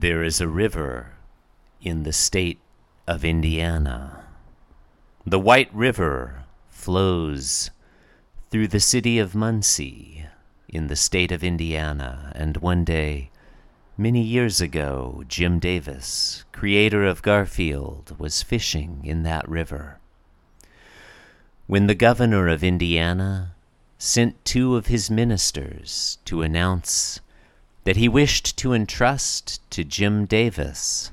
There is a river in the state of Indiana. The White River flows through the city of Muncie in the state of Indiana, and one day, many years ago, Jim Davis, creator of Garfield, was fishing in that river. When the governor of Indiana sent two of his ministers to announce that he wished to entrust to Jim Davis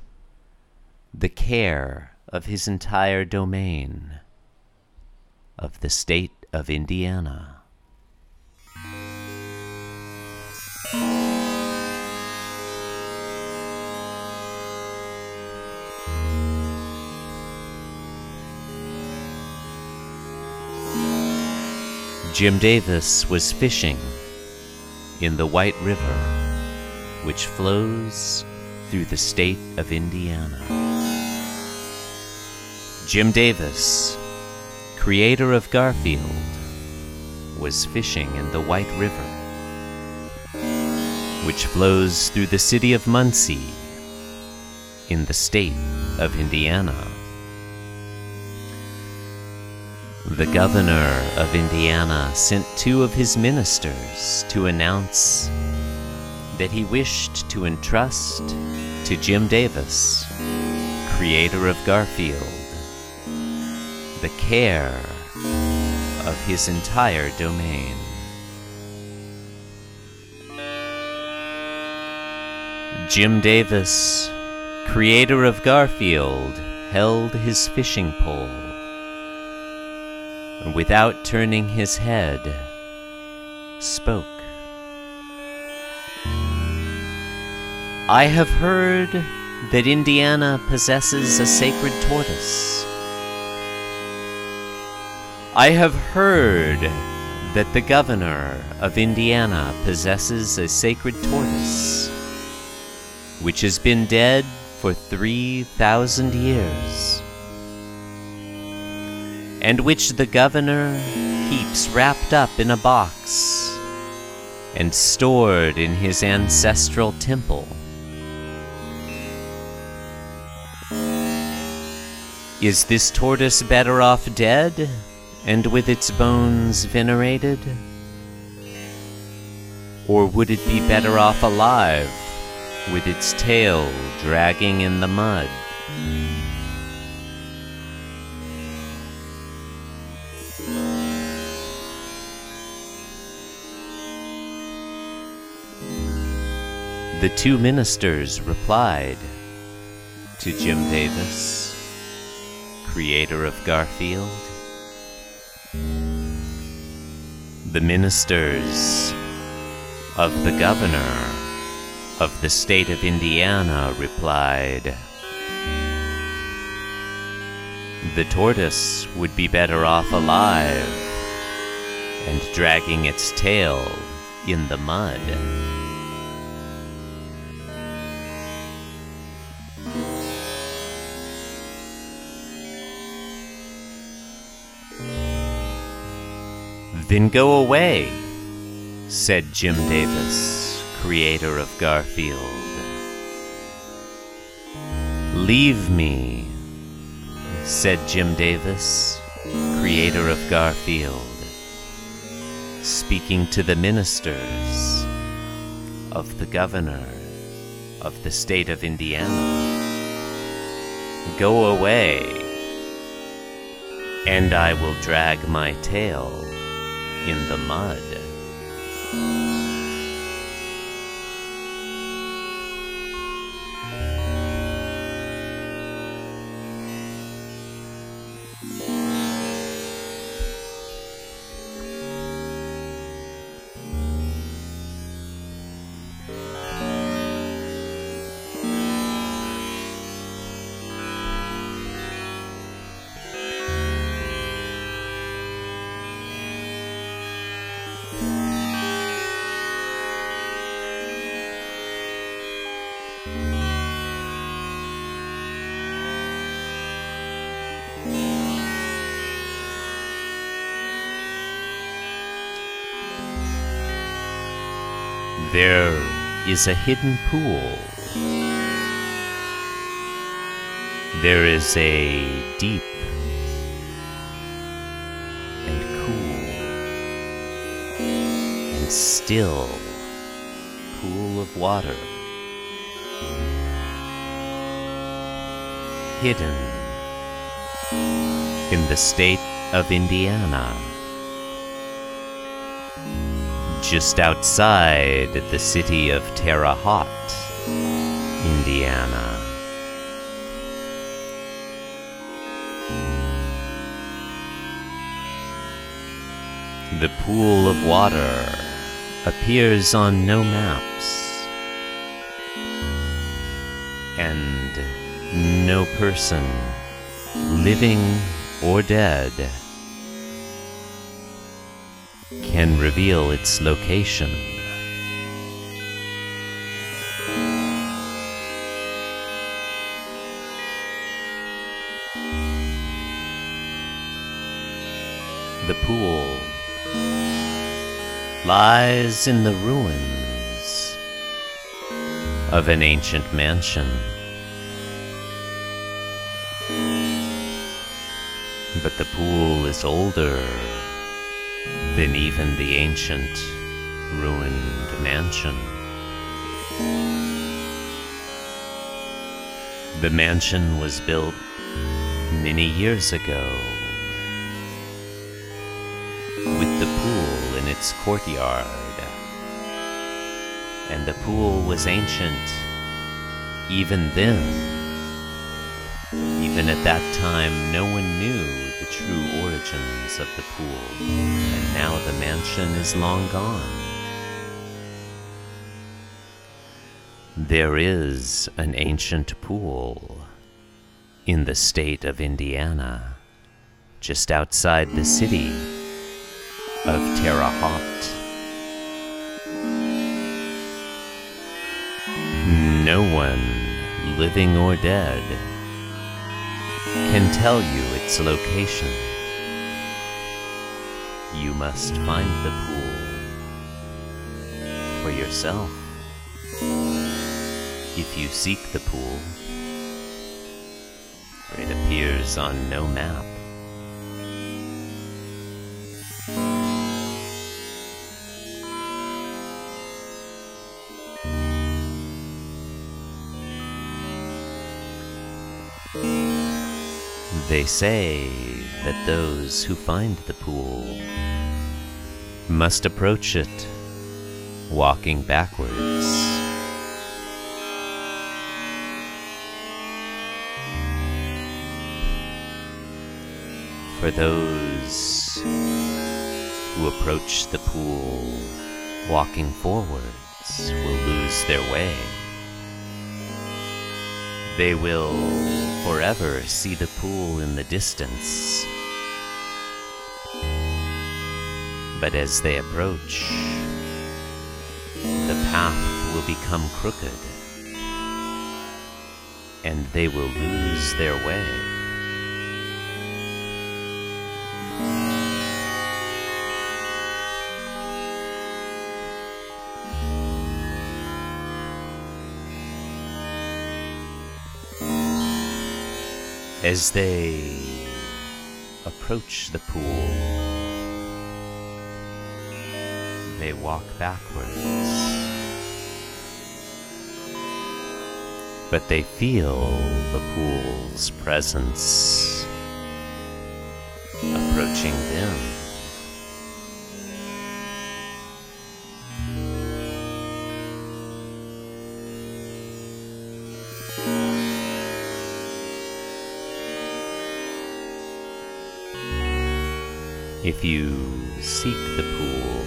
the care of his entire domain of the state of Indiana. Jim Davis was fishing in the White River, which flows through the state of Indiana. Jim Davis, creator of Garfield, was fishing in the White River, which flows through the city of Muncie in the state of Indiana. The governor of Indiana sent two of his ministers to announce that he wished to entrust to Jim Davis, creator of Garfield, the care of his entire domain. Jim Davis, creator of Garfield, held his fishing pole without turning his head, spoke. I have heard that Indiana possesses a sacred tortoise. I have heard that the governor of Indiana possesses a sacred tortoise, which has been dead for 3,000 years, and which the governor keeps wrapped up in a box and stored in his ancestral temple. Is this tortoise better off dead and with its bones venerated? Or would it be better off alive with its tail dragging in the mud? The two ministers replied to Jim Davis, creator of Garfield. The ministers of the governor of the state of Indiana replied, The tortoise would be better off alive and dragging its tail in the mud. Then go away, said Jim Davis, creator of Garfield. Leave me, said Jim Davis, creator of Garfield, speaking to the ministers of the governor of the state of Indiana. Go away, and I will drag my tail in the mud. Is a hidden pool. There is a deep and cool and still pool of water. Hidden in the state of Indiana, just outside the city of Terre Haute, Indiana. The pool of water appears on no maps, and no person, living or dead, can reveal its location. The pool lies in the ruins of an ancient mansion. But the pool is older than even the ancient ruined mansion. The mansion was built many years ago with the pool in its courtyard. And the pool was ancient even then. Even at that time, no one knew the true of the pool, and now the mansion is long gone. There is an ancient pool in the state of Indiana, just outside the city of Terre Haute. No one, living or dead, can tell you its location. You must find the pool for yourself. If you seek the pool, it appears on no map. They say that those who find the pool must approach it walking backwards. For those who approach the pool walking forwards will lose their way. They will forever see the pool in the distance. But as they approach, the path will become crooked, and they will lose their way. As they approach the pool, they walk backwards. But they feel the pool's presence approaching them. If you seek the pool,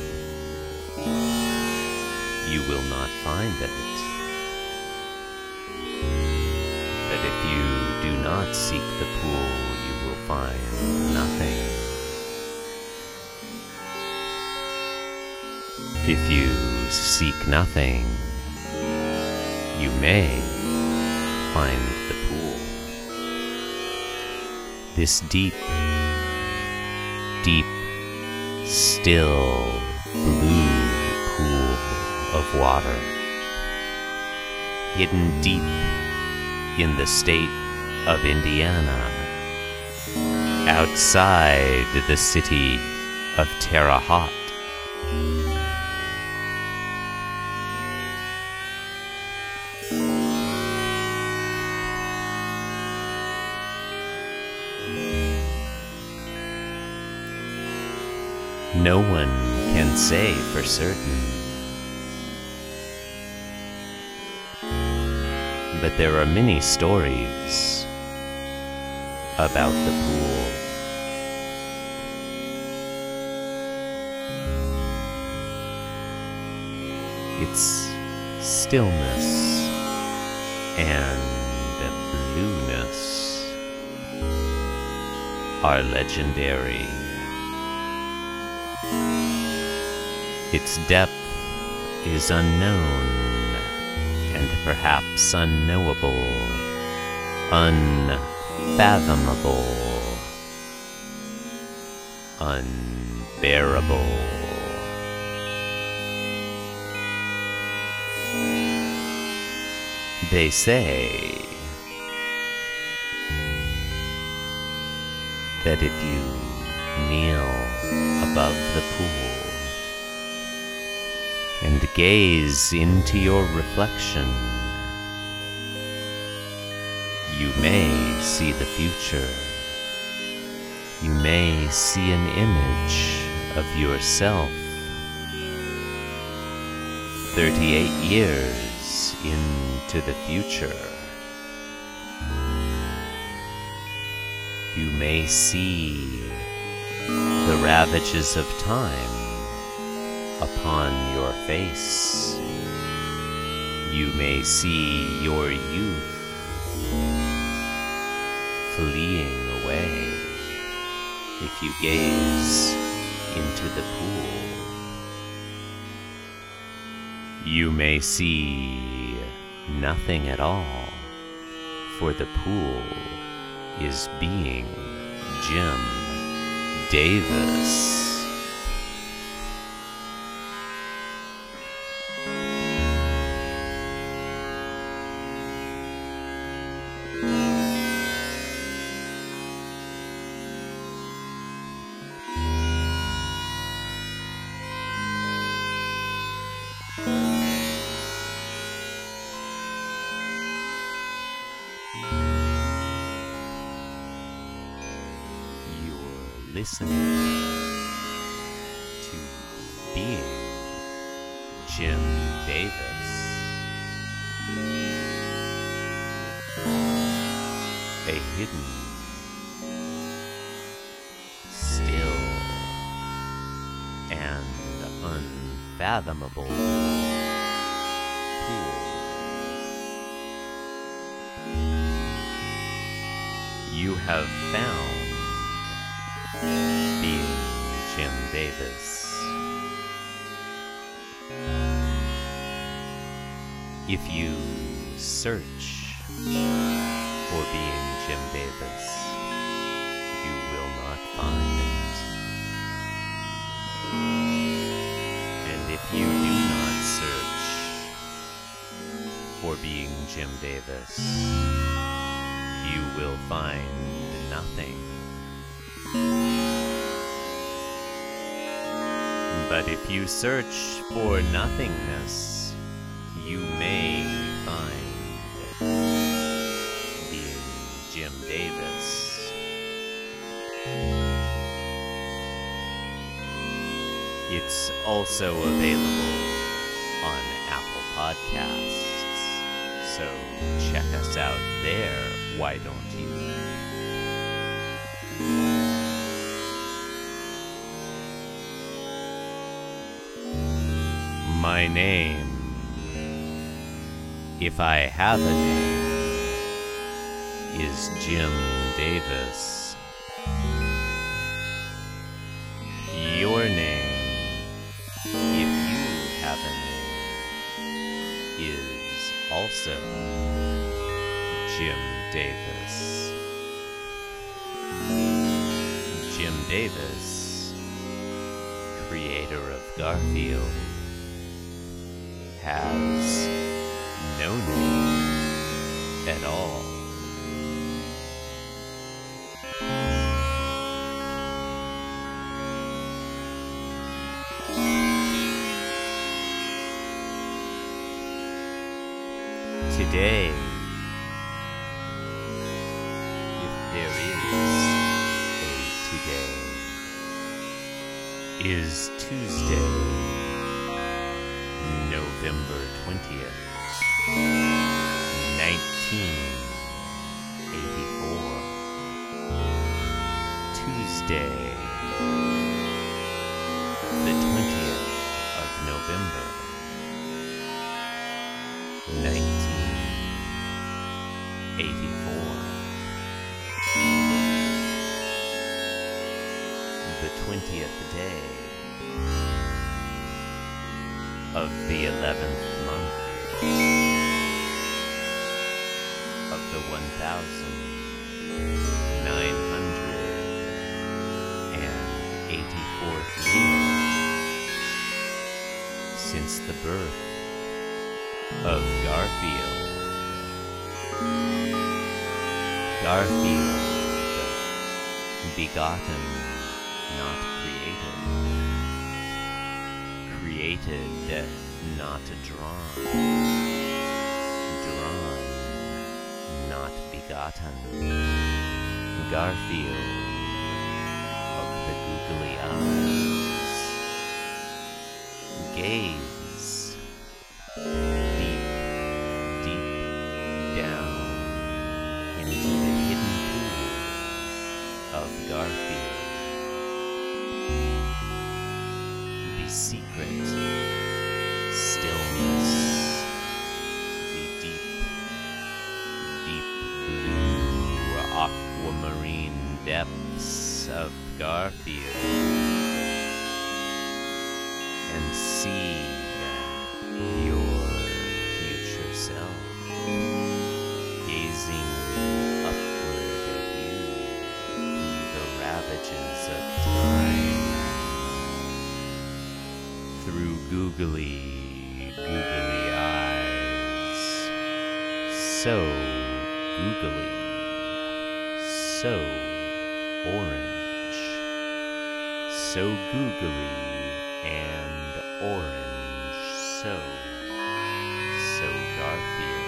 you will not find it. But if you do not seek the pool, you will find nothing. If you seek nothing, you may find the pool. This deep deep, still, blue pool of water, hidden deep in the state of Indiana, outside the city of Terre Haute. No one can say for certain. But there are many stories about the pool. Its stillness and blueness are legendary. Its depth is unknown and perhaps unknowable, unfathomable, unbearable. They say that if you kneel above the and gaze into your reflection, you may see the future. You may see an image of yourself 38 years into the future. You may see the ravages of time upon your face. You may see your youth fleeing away if you gaze into the pool. You may see nothing at all, for the pool is being Jim Davis. Listening to Being Jim Davis. A hidden, still, and unfathomable search for being Jim Davis, you will not find it. And if you do not search for being Jim Davis, you will find nothing. But if you search for nothingness, also available on Apple Podcasts. So check us out there, why don't you? My name, if I have a name, is Jim Davis. Your name, also Jim Davis. Jim Davis, creator of Garfield, has no name at all. Today, if there is a today, is Tuesday, November 20th, 1984. Since the birth of Garfield. Garfield, begotten, not created. Created, not drawn. Drawn, not begotten. Garfield of the googly eyes. Gaze googly, googly eyes, so googly, so orange, so googly and orange, so, so Garfield.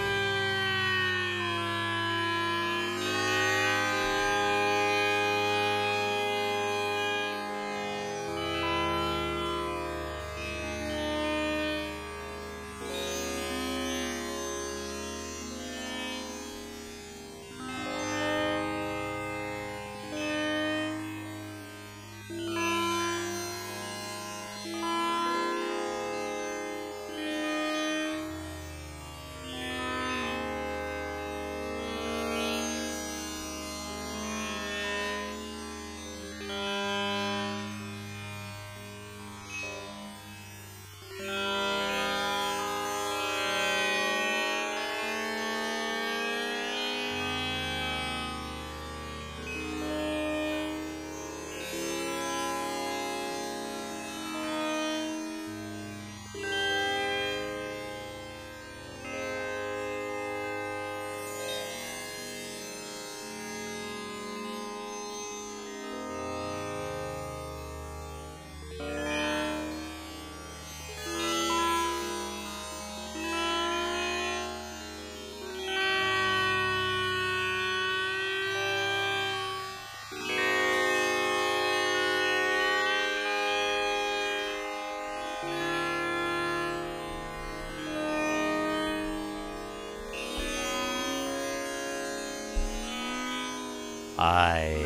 I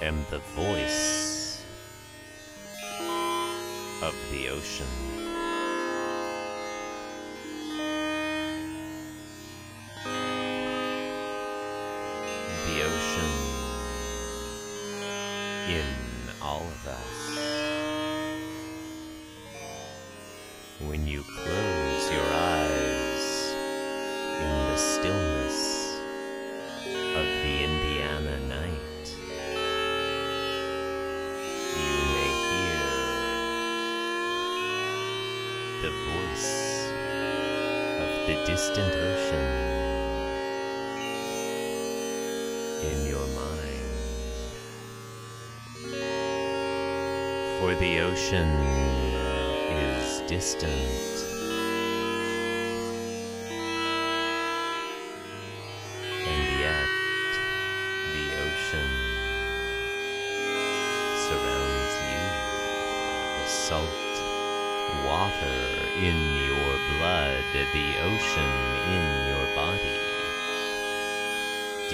am the voice of the ocean. The distant ocean in your mind. For the ocean is distant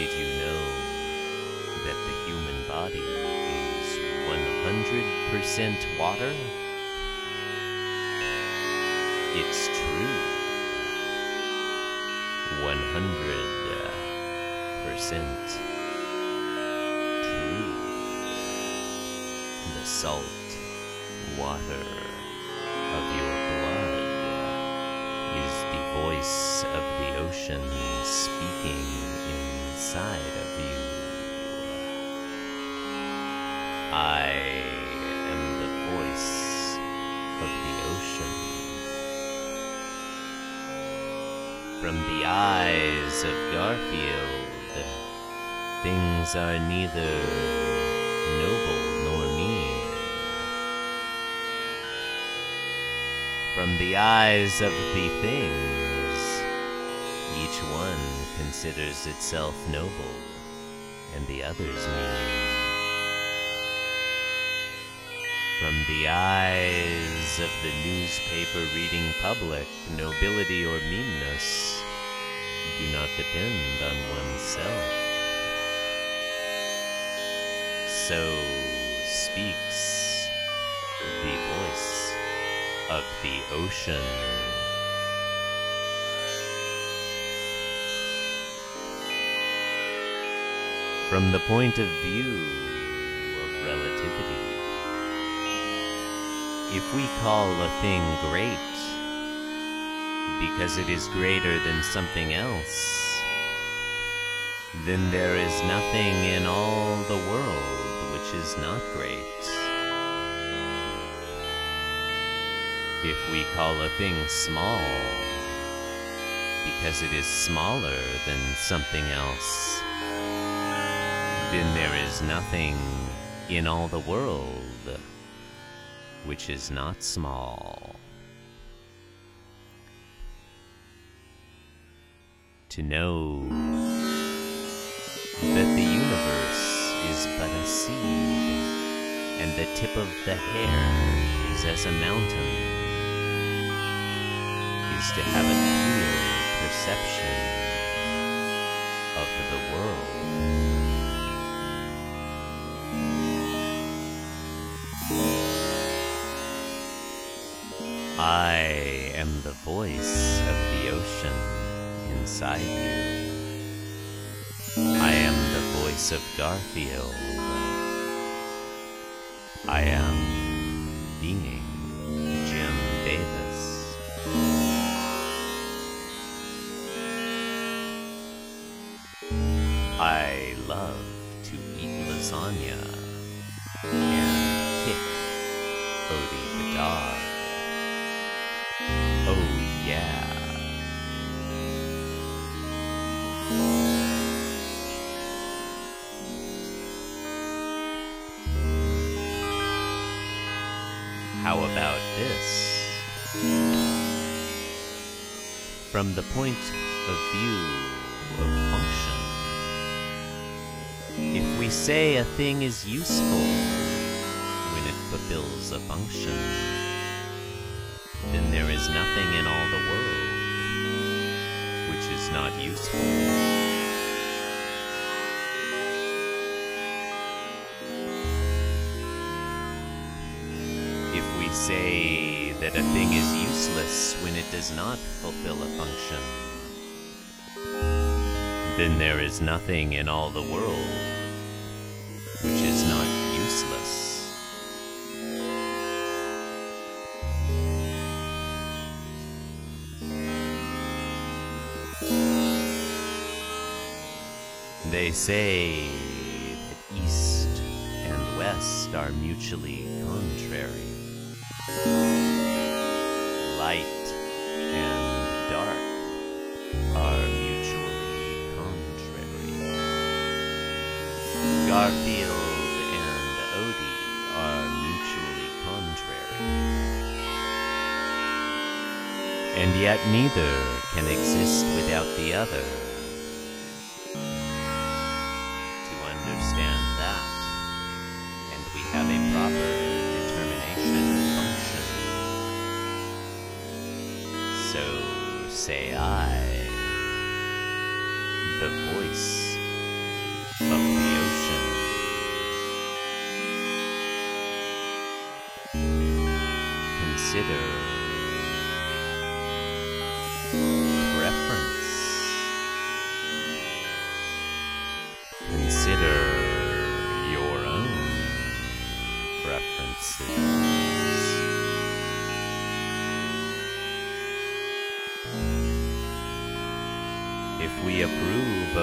Did you know that the human body is 100% water? It's true. 100% true. The salt water voice of the ocean speaking inside of you. I am the voice of the ocean. From the eyes of Garfield, things are neither noble nor mean. From the eyes of the one considers itself noble and the others mean. From the eyes of the newspaper reading public, nobility or meanness do not depend on oneself. So speaks the voice of the ocean. From the point of view of relativity, if we call a thing great because it is greater than something else, then there is nothing in all the world which is not great. If we call a thing small because it is smaller than something else, then there is nothing in all the world which is not small. To know that the universe is but a seed, and the tip of the hair is as a mountain, is to have a clear perception of the world. I am the voice of the ocean inside you. I am the voice of Garfield. I am being From the point of view of function, if we say a thing is useful when it fulfills a function, then there is nothing in all the world which is not useful. If we say that a thing is useless when it does not fulfill a function, then there is nothing in all the world which is not useless. They say that east and west are mutually contrary. Yet neither can exist without the other.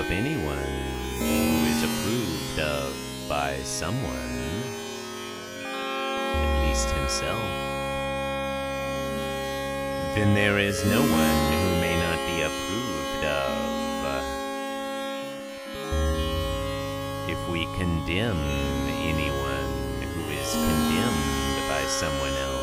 Of anyone who is approved of by someone, at least himself, then there is no one who may not be approved of. If we condemn anyone who is condemned by someone else,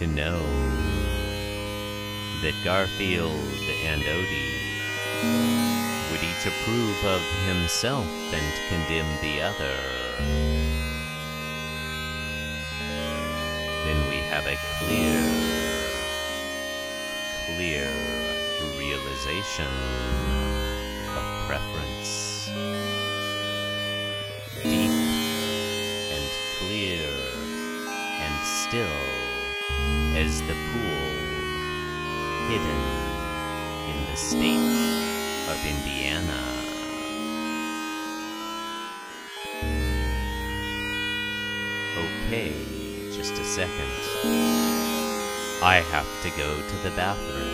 To know that Garfield and Odie would each approve of himself and condemn the other, then we have a clear, clear realization of preference. Deep and clear and still as the pool hidden in the state of Indiana. Okay, just a second. I have to go to the bathroom.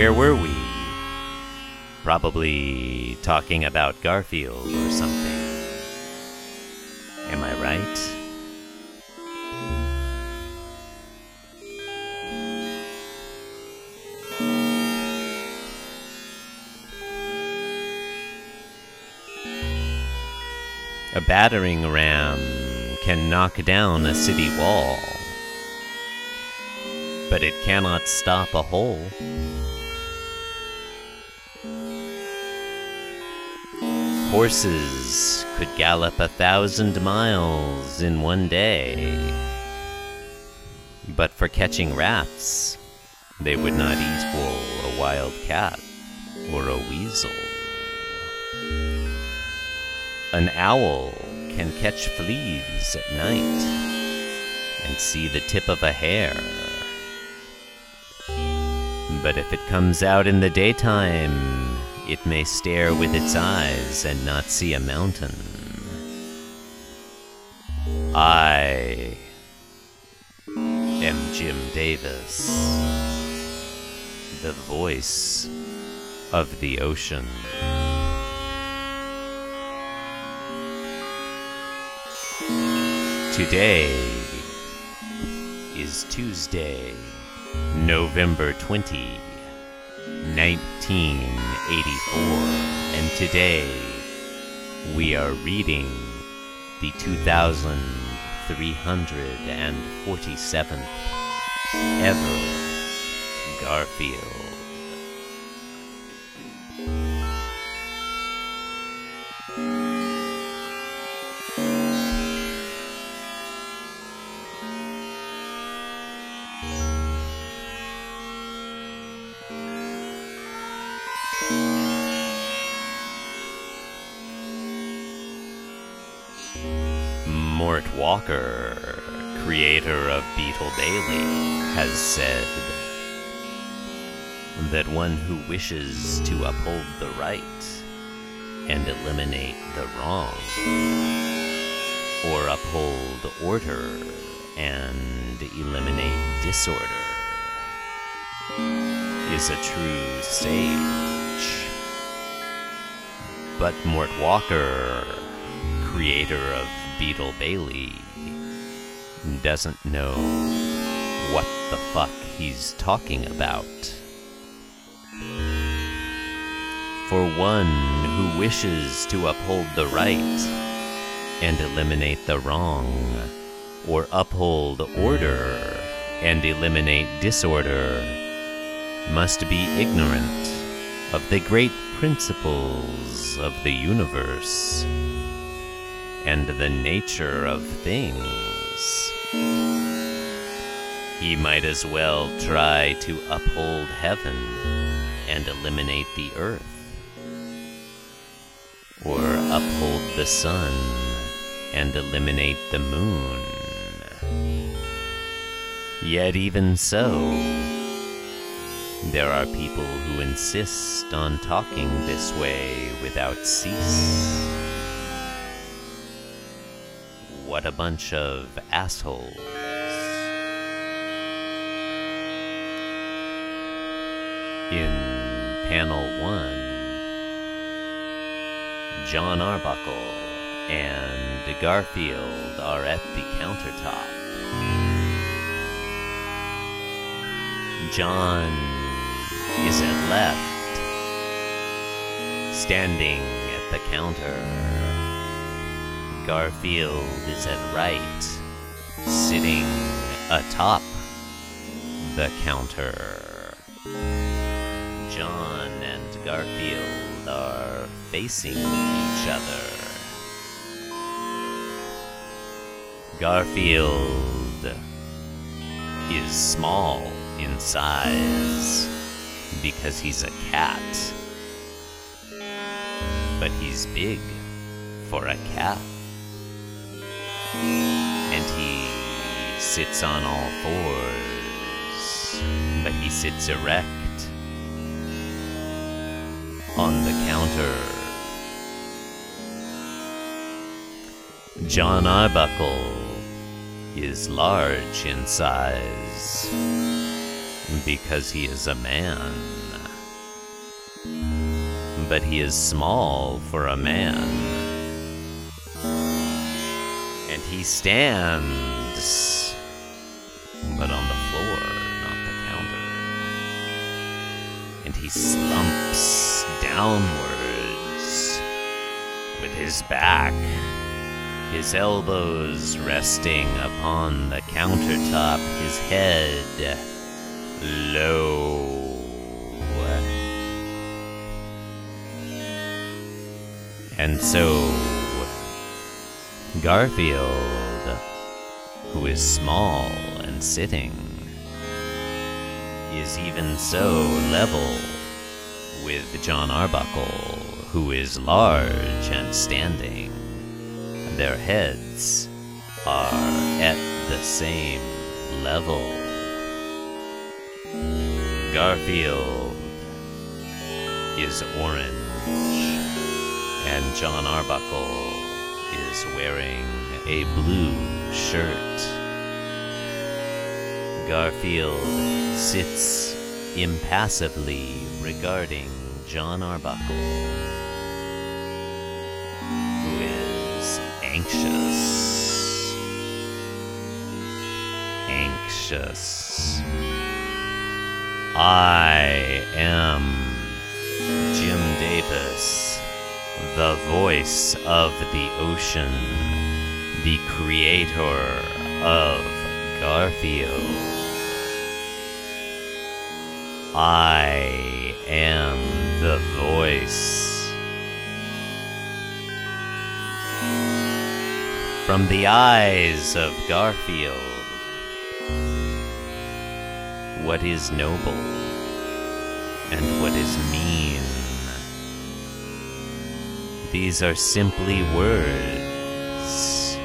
Where were we? Probably talking about Garfield or something. Am I right? A battering ram can knock down a city wall, but it cannot stop a hole. Horses could gallop a thousand miles in one day, but for catching rats, they would not equal a wild cat or a weasel. An owl can catch fleas at night and see the tip of a hair. But if it comes out in the daytime, it may stare with its eyes and not see a mountain. I am Jim Davis, the voice of the ocean. Today is Tuesday, November 20, 1984, and today we are reading the 2347th ever Garfield. Mort Walker, creator of Beetle Bailey, has said that one who wishes to uphold the right and eliminate the wrong, or uphold order and eliminate disorder, is a true sage. But Mort Walker, creator of Beetle Bailey, doesn't know what the fuck he's talking about. For one who wishes to uphold the right and eliminate the wrong, or uphold order and eliminate disorder, must be ignorant of the great principles of the universe and the nature of things. He might as well try to uphold heaven and eliminate the earth, or uphold the sun and eliminate the moon. Yet, even so, there are people who insist on talking this way without cease. What a bunch of assholes. In panel one, John Arbuckle and Garfield are at the countertop. John is at left, standing at the counter. Garfield is at right, sitting atop the counter. John and Garfield are facing each other. Garfield is small in size because he's a cat, but he's big for a cat. And he sits on all fours, but he sits erect on the counter. John Arbuckle is large in size because he is a man. But he is small for a man. He stands, but on the floor, not the counter. And he slumps downwards with his back, his elbows resting upon the countertop, his head low. And so, Garfield, who is small and sitting, is even so level with John Arbuckle, who is large and standing. Their heads are at the same level. Garfield is orange And John Arbuckle is wearing a blue shirt. Garfield sits impassively regarding John Arbuckle, who is anxious. Anxious. I am Jim Davis, the voice of the ocean, the creator of Garfield. I am the voice. From the eyes of Garfield, what is noble and what is mean? These are simply words,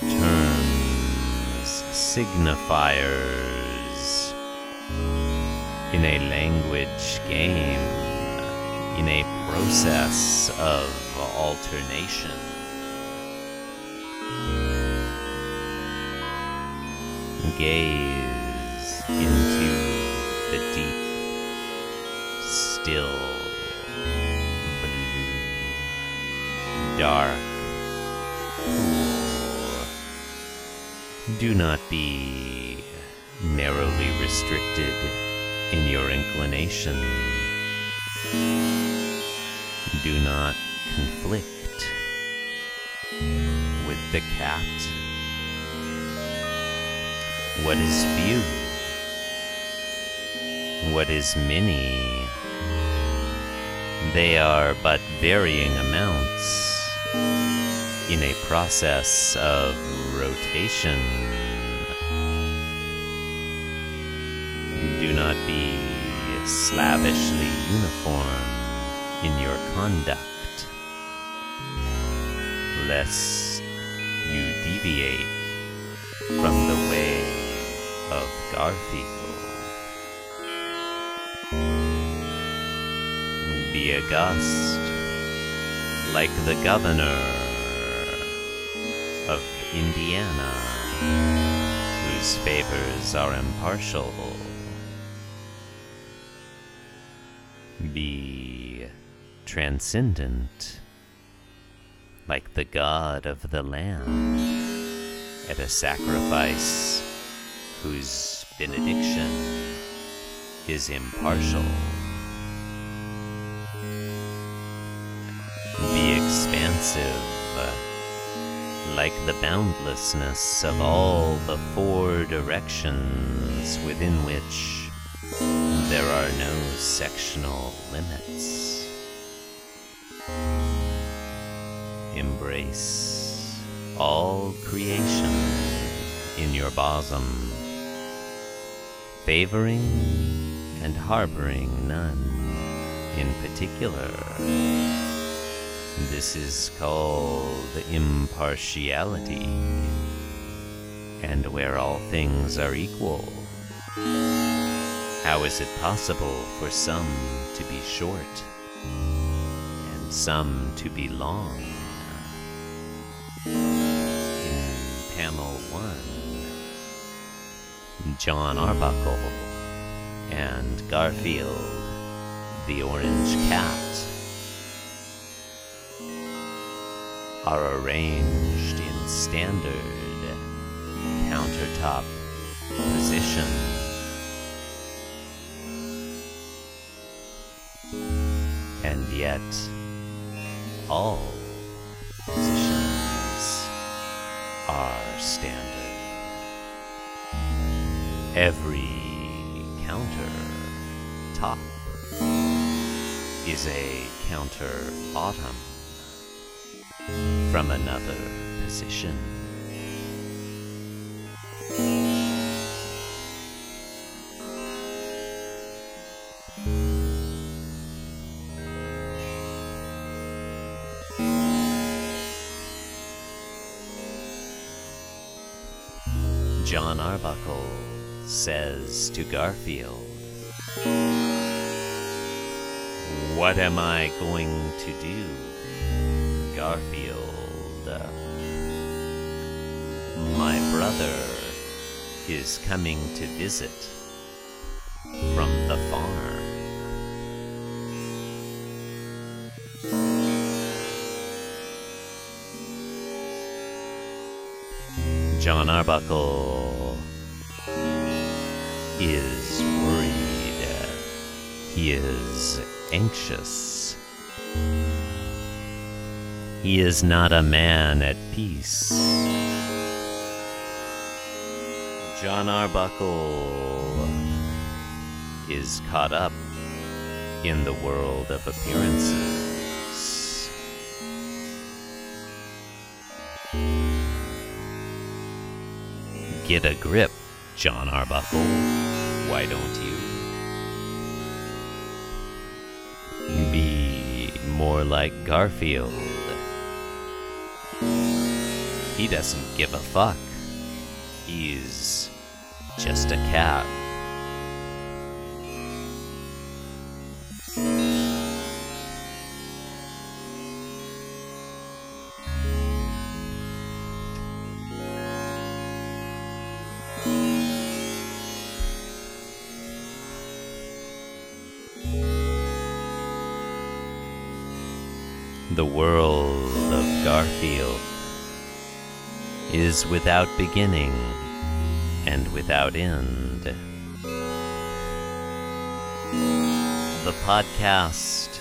terms, signifiers. In a language game, in a process of alternation. Gaze into the deep, still, dark. Do not be narrowly restricted in your inclination. Do not conflict with the cat. What is few? What is many? They are but varying amounts in a process of rotation. Do not be slavishly uniform in your conduct, lest you deviate from the way of Garfield. Be august like the governor of Indiana, whose favors are impartial. Be transcendent like the god of the land at a sacrifice whose benediction is impartial. Expansive, uh, like the boundlessness of all the four directions within which there are no sectional limits. Embrace all creation in your bosom, favoring and harboring none in particular. This is called impartiality, and where all things are equal. How is it possible for some to be short and some to be long? In panel one, John Arbuckle and Garfield, the orange cat, are arranged in standard countertop position. And yet, all positions are standard. Every counter top is a counter bottom from another position. John Arbuckle says to Garfield, What am I going to do, Garfield? My brother is coming to visit from the farm. John Arbuckle is worried. He is anxious. He is not a man at peace. John Arbuckle is caught up in the world of appearances. Get a grip, John Arbuckle. Why don't you? Be more like Garfield. He doesn't give a fuck. He's just a cat. Is without beginning and without end. The podcast,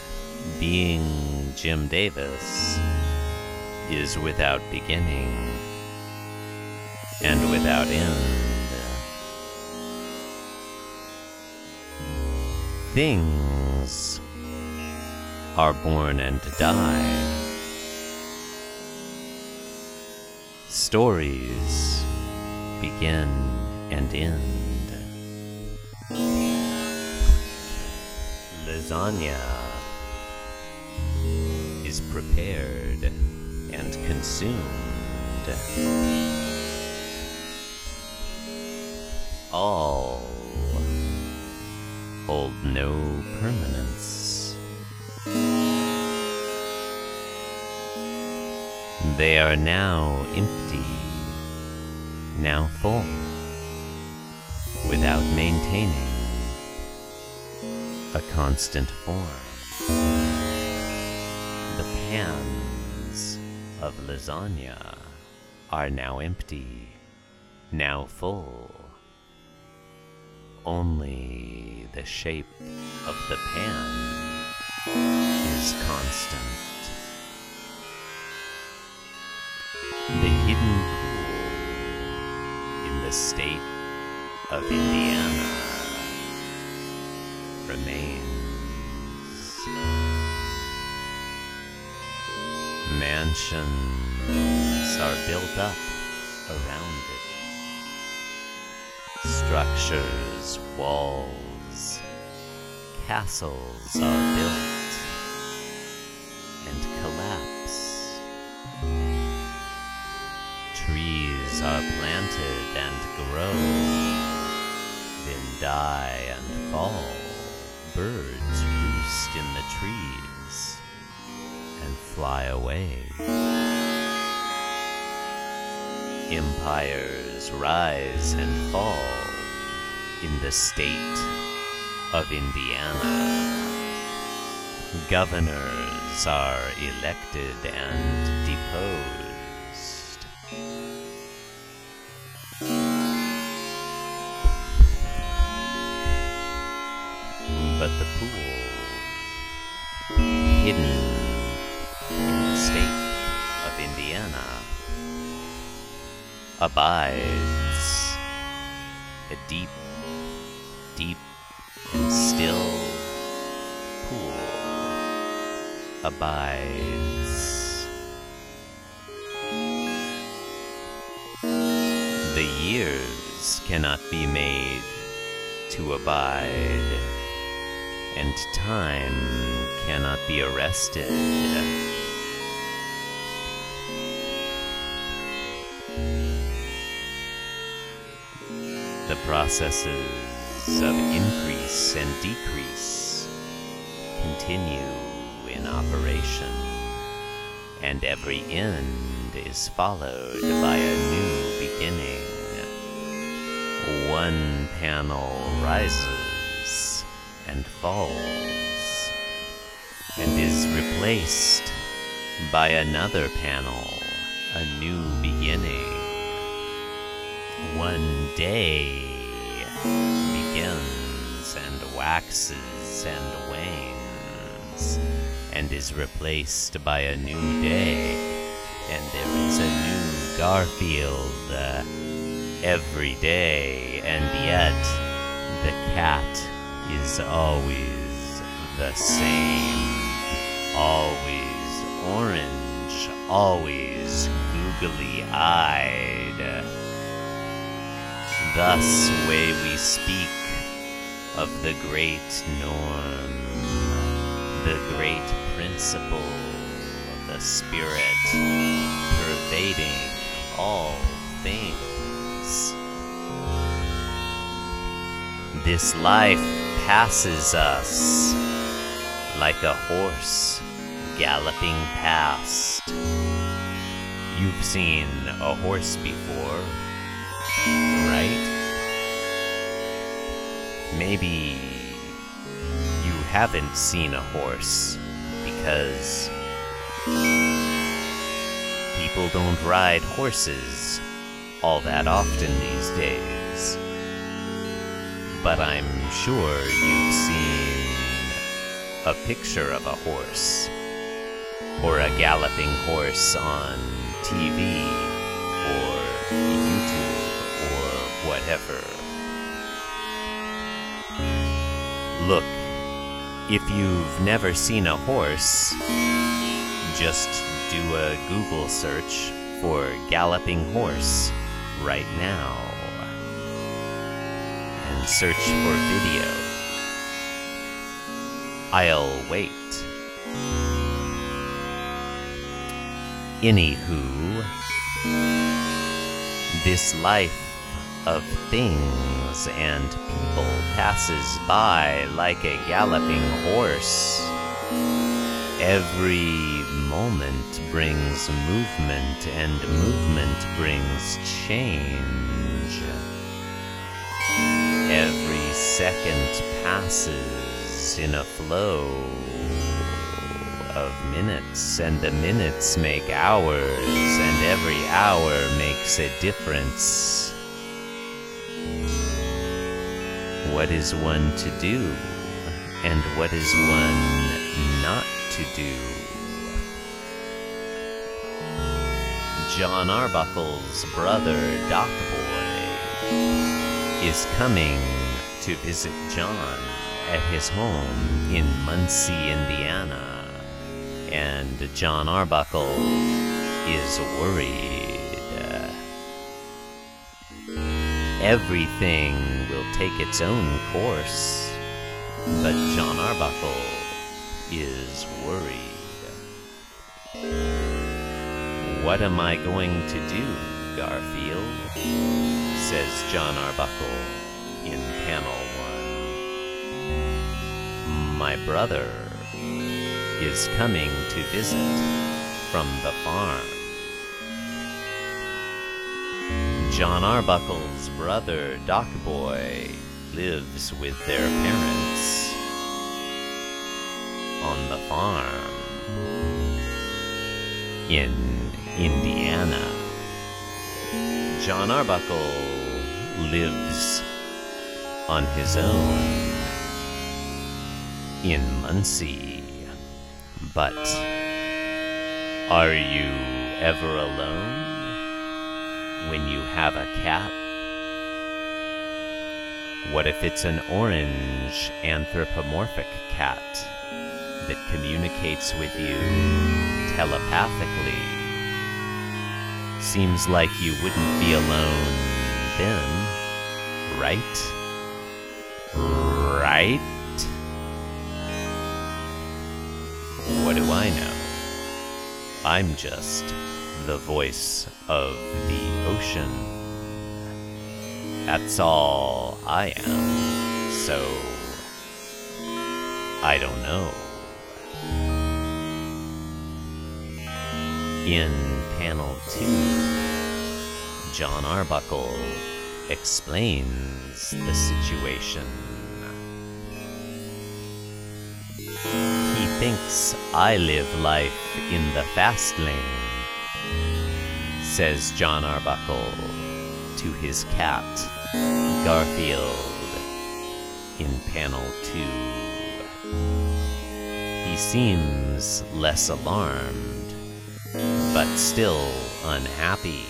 being Jim Davis, is without beginning and without end. Things are born and die. Stories begin and end. Lasagna is prepared and consumed. All hold no permanence. They are now empty, now full, without maintaining a constant form. The pans of lasagna are now empty, now full. Only the shape of the pan is constant. The state of Indiana remains. Mansions are built up around it. Structures, walls, castles are built Birds roost in the trees and fly away. Empires rise and fall in the state of Indiana. Governors are elected and deposed. Abides a deep, deep, and still pool abides. The years cannot be made to abide, and time cannot be arrested. Processes of increase and decrease continue in operation, and every end is followed by a new beginning. One panel rises and falls, and is replaced by another panel, a new beginning. One day begins and waxes and wanes, and is replaced by a new day, and there is a new Garfield uh, every day, and yet the cat is always the same, always orange, always googly eyed. Thus way we speak of the great norm, the great principle of the spirit pervading all things. This life passes us like a horse galloping past. You've seen a horse before, right? Maybe you haven't seen a horse because people don't ride horses all that often these days. But I'm sure you've seen a picture of a horse or a galloping horse on TV whatever. Look, if you've never seen a horse, just do a Google search for galloping horse right now and search for video. I'll wait. Anywho, this life of things and people passes by like a galloping horse. Every moment brings movement, and movement brings change. Every second passes in a flow of minutes, and the minutes make hours, and every hour makes a difference. What is one to do, and what is one not to do? John Arbuckle's brother, Doc Boy, is coming to visit John at his home in Muncie, Indiana and John Arbuckle is worried. Everything will take its own course, but John Arbuckle is worried. What am I going to do, Garfield? says John Arbuckle in panel one. My brother is coming to visit from the farm. John Arbuckle's brother, Doc Boy, lives with their parents on the farm in Indiana. John Arbuckle lives on his own in Muncie. But are you ever alone when you have a cat? What if it's an orange anthropomorphic cat that communicates with you telepathically? Seems like you wouldn't be alone then, right? Right? What do I know? I'm just the voice of the ocean. That's all I am. So, I don't know. In panel two, John Arbuckle explains the situation. He thinks I live life in the fast lane, says John Arbuckle to his cat, Garfield, in panel two. He seems less alarmed, but still unhappy.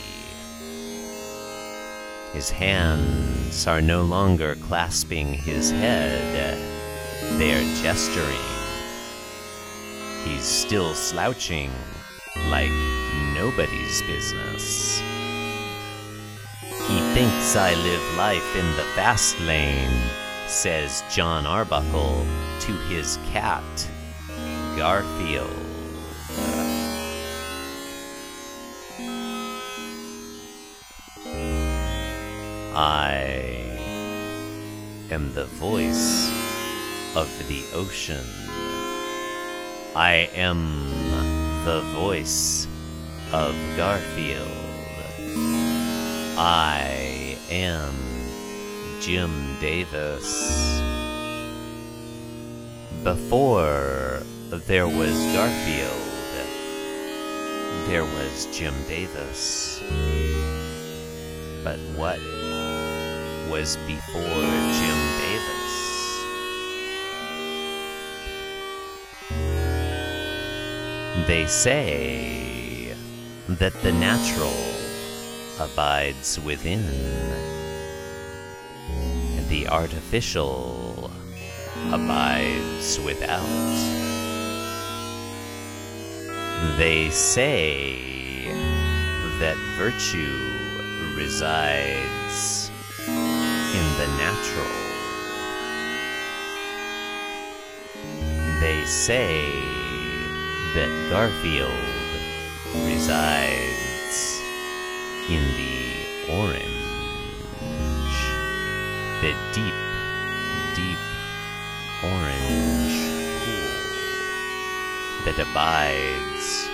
His hands are no longer clasping his head, they're gesturing. He's still slouching like nobody's business. He thinks I live life in the fast lane, says John Arbuckle to his cat, Garfield. I am the voice of the ocean. I am the voice of Garfield. I am Jim Davis. Before there was Garfield, there was Jim Davis. But what was before Jim Davis? They say that the natural abides within, and the artificial abides without. They say that virtue resides in the natural. They say that Garfield resides in the orange, the deep, deep orange pool that abides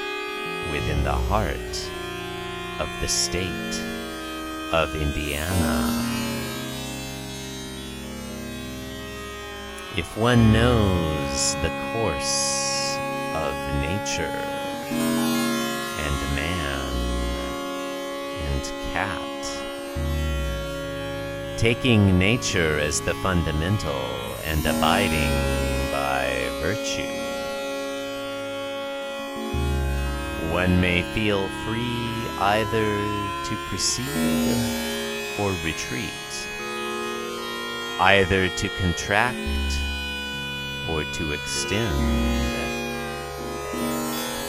within the heart of the state of Indiana. If one knows the course of nature cat, taking nature as the fundamental and abiding by virtue, one may feel free either to proceed or retreat, either to contract or to extend.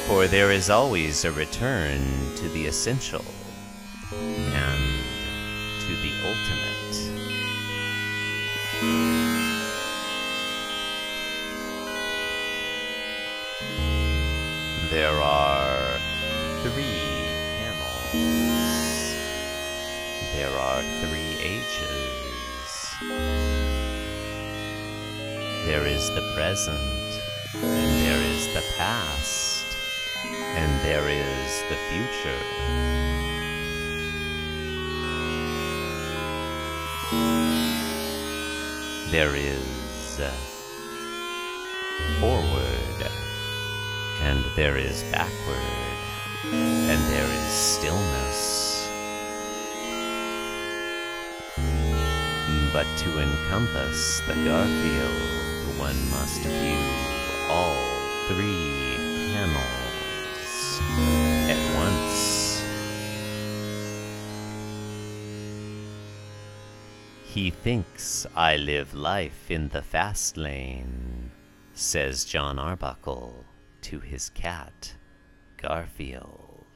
For there is always a return to the essential ultimate. There are three panels. There are three ages. There is the present, and there is the past, and there is the future. There is uh, forward, and there is backward, and there is stillness. But to encompass the Garfield, one must view all three He thinks I live life in the fast lane, says John Arbuckle to his cat, Garfield.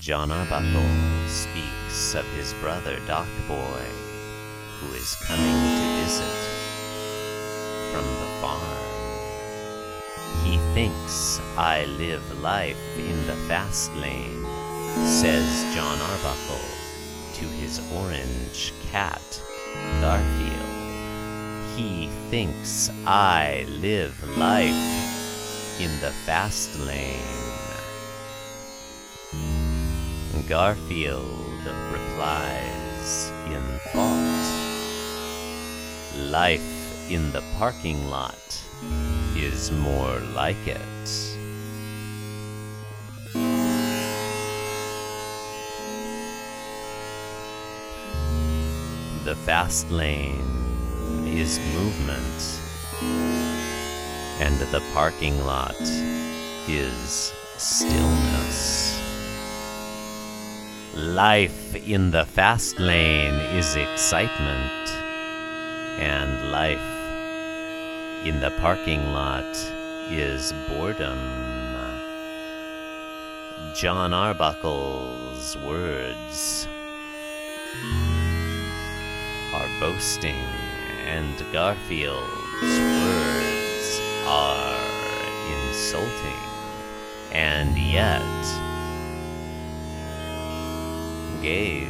John Arbuckle speaks of his brother Doc Boy, who is coming to visit from the farm. He thinks I live life in the fast lane, says John Arbuckle to his orange cat, Garfield. he thinks I live life in the fast lane. Garfield replies in thought. Life in the parking lot is more like it. The fast lane is movement, and the parking lot is stillness. Life in the fast lane is excitement, and life in the parking lot is boredom. John Arbuckle's words are boasting, and Garfield's words are insulting, and yet gaze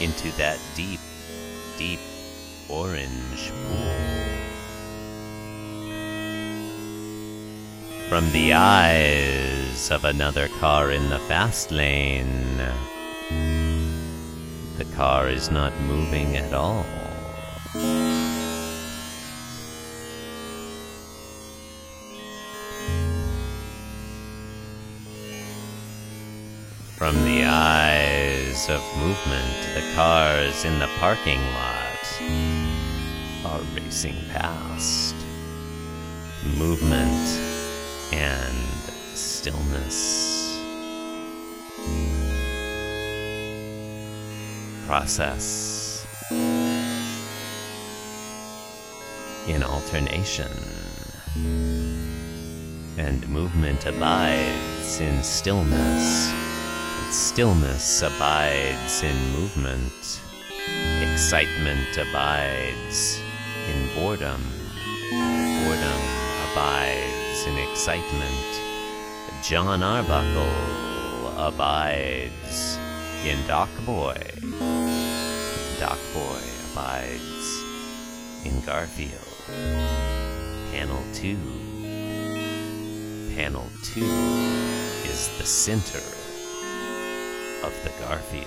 into that deep, deep orange pool. From the eyes of another car in the fast lane, the car is not moving at all. From the eyes of movement, the cars in the parking lot are racing past. Movement and stillness. Process in alternation. And movement abides in stillness. And stillness abides in movement. Excitement abides in boredom. Boredom abides in excitement. John Arbuckle abides in Doc Boy. Doc Boy abides in Garfield. Panel 2. Panel 2 is the center of the Garfield.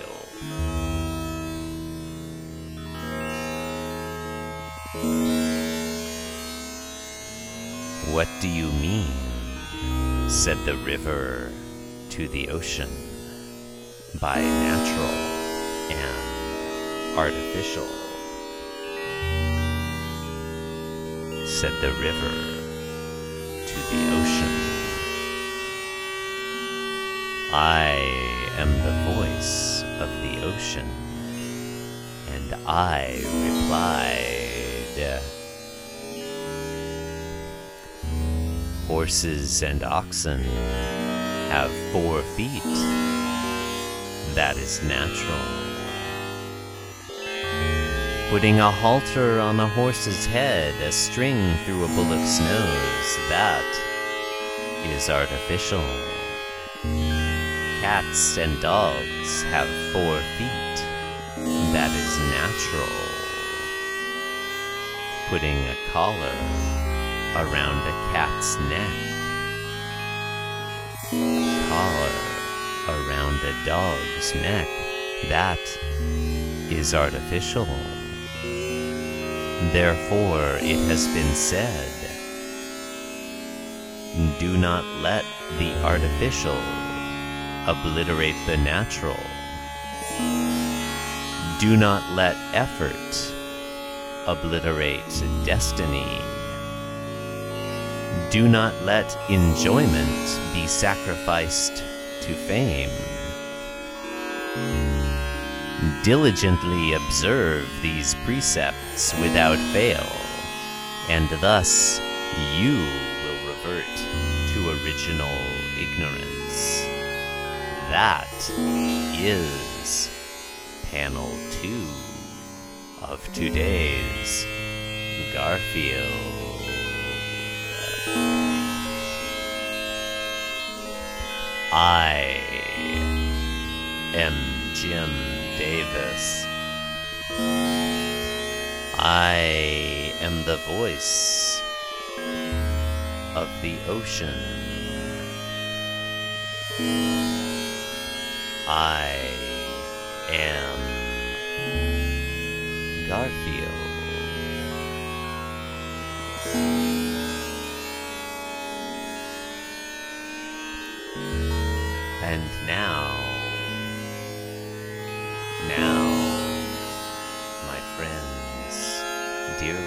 What do you mean? said the river to the ocean. By natural and artificial, said the river to the ocean. I am the voice of the ocean, and I replied, Horses and oxen have four feet. That is natural. Putting a halter on a horse's head, a string through a bullock's nose, that is artificial. Cats and dogs have four feet. That is natural. Putting a collar around a cat's neck. Collar around a dog's neck. That is artificial. Therefore, it has been said, do not let the artificial obliterate the natural. Do not let effort obliterate destiny. Do not let enjoyment be sacrificed to fame. Diligently observe these precepts without fail, and thus you will revert to original ignorance. That is panel two of today's Garfield. I am Jim Davis. I am the voice of the ocean. I am Garfield. And now,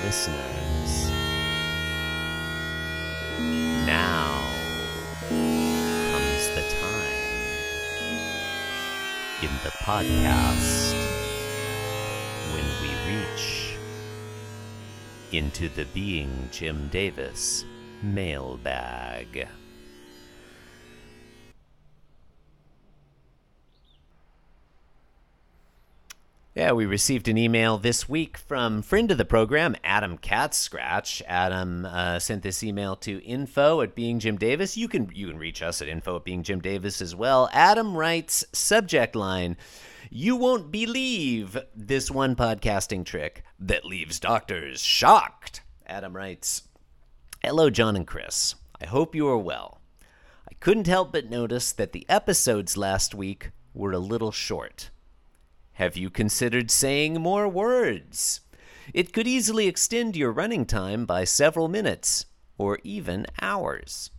listeners, now comes the time in the podcast when we reach into the Being Jim Davis mailbag. Yeah, we received an email this week from friend of the program, Adam Catscratch. Adam uh, sent this email to info at Being Jim Davis. You can you can reach us at info at Being Jim Davis as well. Adam writes subject line: You won't believe this one podcasting trick that leaves doctors shocked. Adam writes, Hello, John and Chris. I hope you are well. I couldn't help but notice that the episodes last week were a little short. Have you considered saying more words? It could easily extend your running time by several minutes or even hours.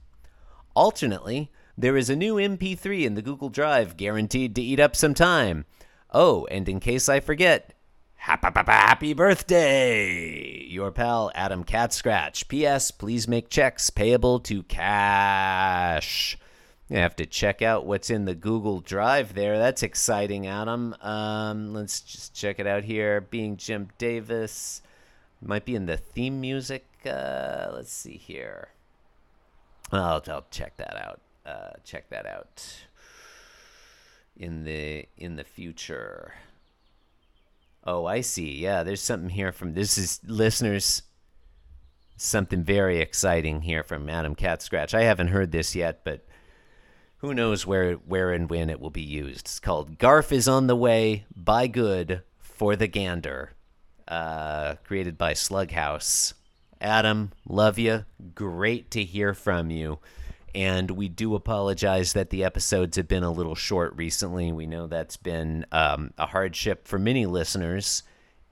Alternately, there is a new MP3 in the Google Drive guaranteed to eat up some time. Oh, and in case I forget, happy birthday! Your pal Adam Catscratch. P.S. Please make checks payable to cash. Have to check out what's in the Google Drive there. That's exciting, Adam. Um, let's just check it out here. Being Jim Davis. Might be in the theme music. Uh, let's see here. I'll, I'll check that out. Uh, check that out in the in the future. Oh, I see. Yeah, there's something here from this is listeners. Something very exciting here from Adam Cat Scratch. I haven't heard this yet, but who knows where where and when it will be used. It's called Garf is on the way. By good for the gander. Uh, created by Slughouse. Adam, love you. Great to hear from you. And we do apologize that the episodes have been a little short recently. We know that's been um, a hardship for many listeners.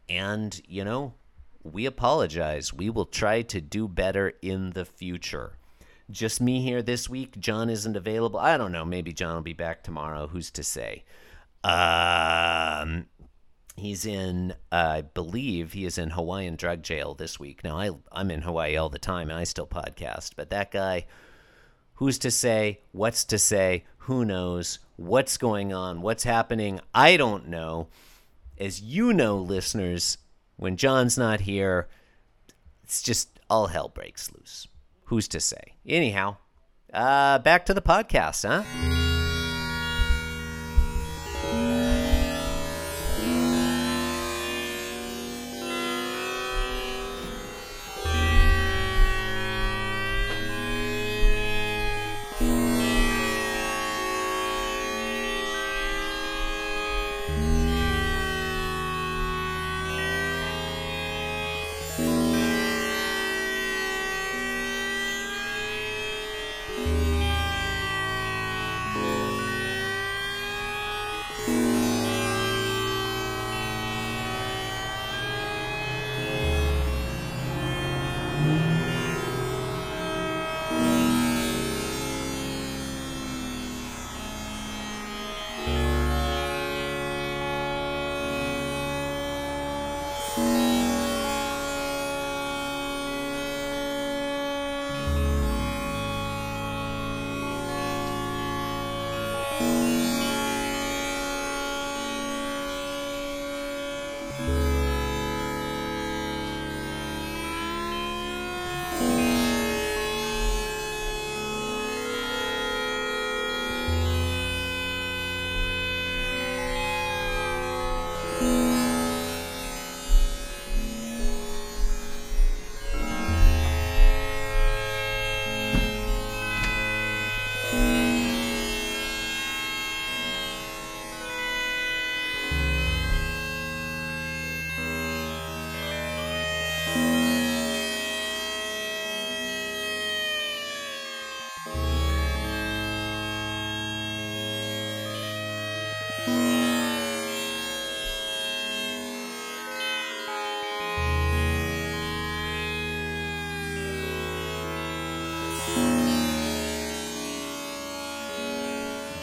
And, you know, we apologize. We will try to do better in the future. Just me here this week. John isn't available. I don't know. Maybe John will be back tomorrow. Who's to say? Um, he's in, uh, I believe he is in Hawaiian drug jail this week. Now, I, I'm in Hawaii all the time and I still podcast, but that guy, who's to say? What's to say? Who knows? What's going on? What's happening? I don't know. As you know, listeners, when John's not here, it's just all hell breaks loose. Who's to say? Anyhow, uh, back to the podcast, huh?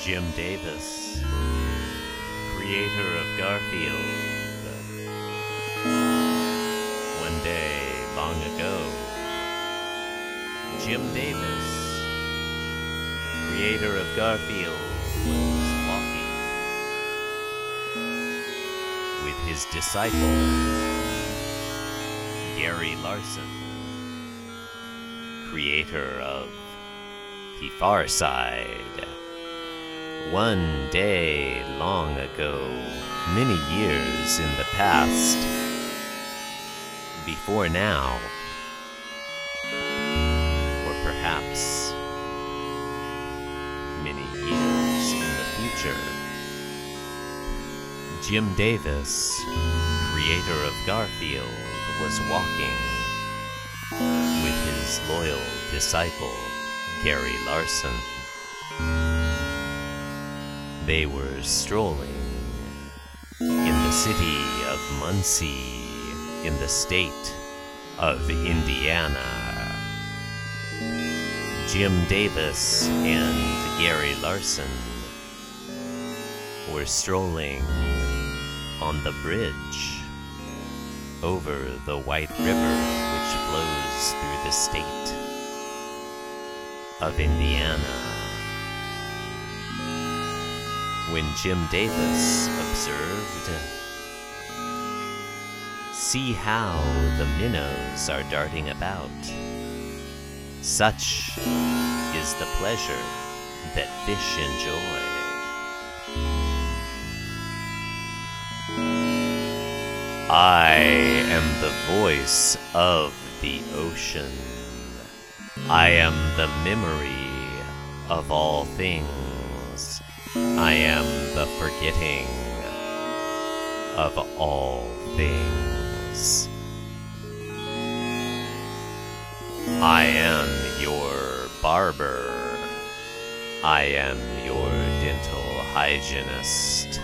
Jim Davis, creator of Garfield. One day, long ago, Jim Davis, creator of Garfield, was walking with his disciple, Gary Larson, creator of The Far Side. One day long ago, many years in the past, before now, or perhaps many years in the future, Jim Davis, creator of Garfield, was walking with his loyal disciple, Gary Larson. They were strolling in the city of Muncie in the state of Indiana. Jim Davis and Gary Larson were strolling on the bridge over the White River which flows through the state of Indiana when Jim Davis observed, See how the minnows are darting about. Such is the pleasure that fish enjoy. I am the voice of the ocean. I am the memory of all things. I am the forgetting of all things. I am your barber. I am your dental hygienist.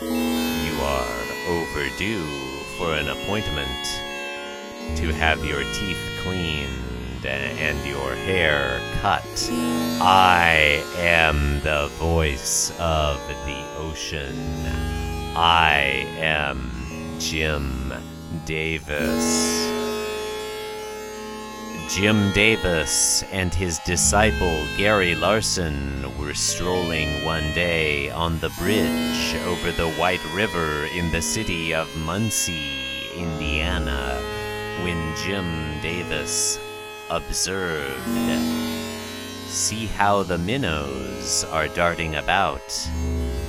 You are overdue for an appointment to have your teeth cleaned and your hair cut. I am the voice of the ocean. I am Jim Davis. Jim Davis and his disciple Gary Larson were strolling one day on the bridge over the White River in the city of Muncie, Indiana, when Jim Davis observed. See how the minnows are darting about.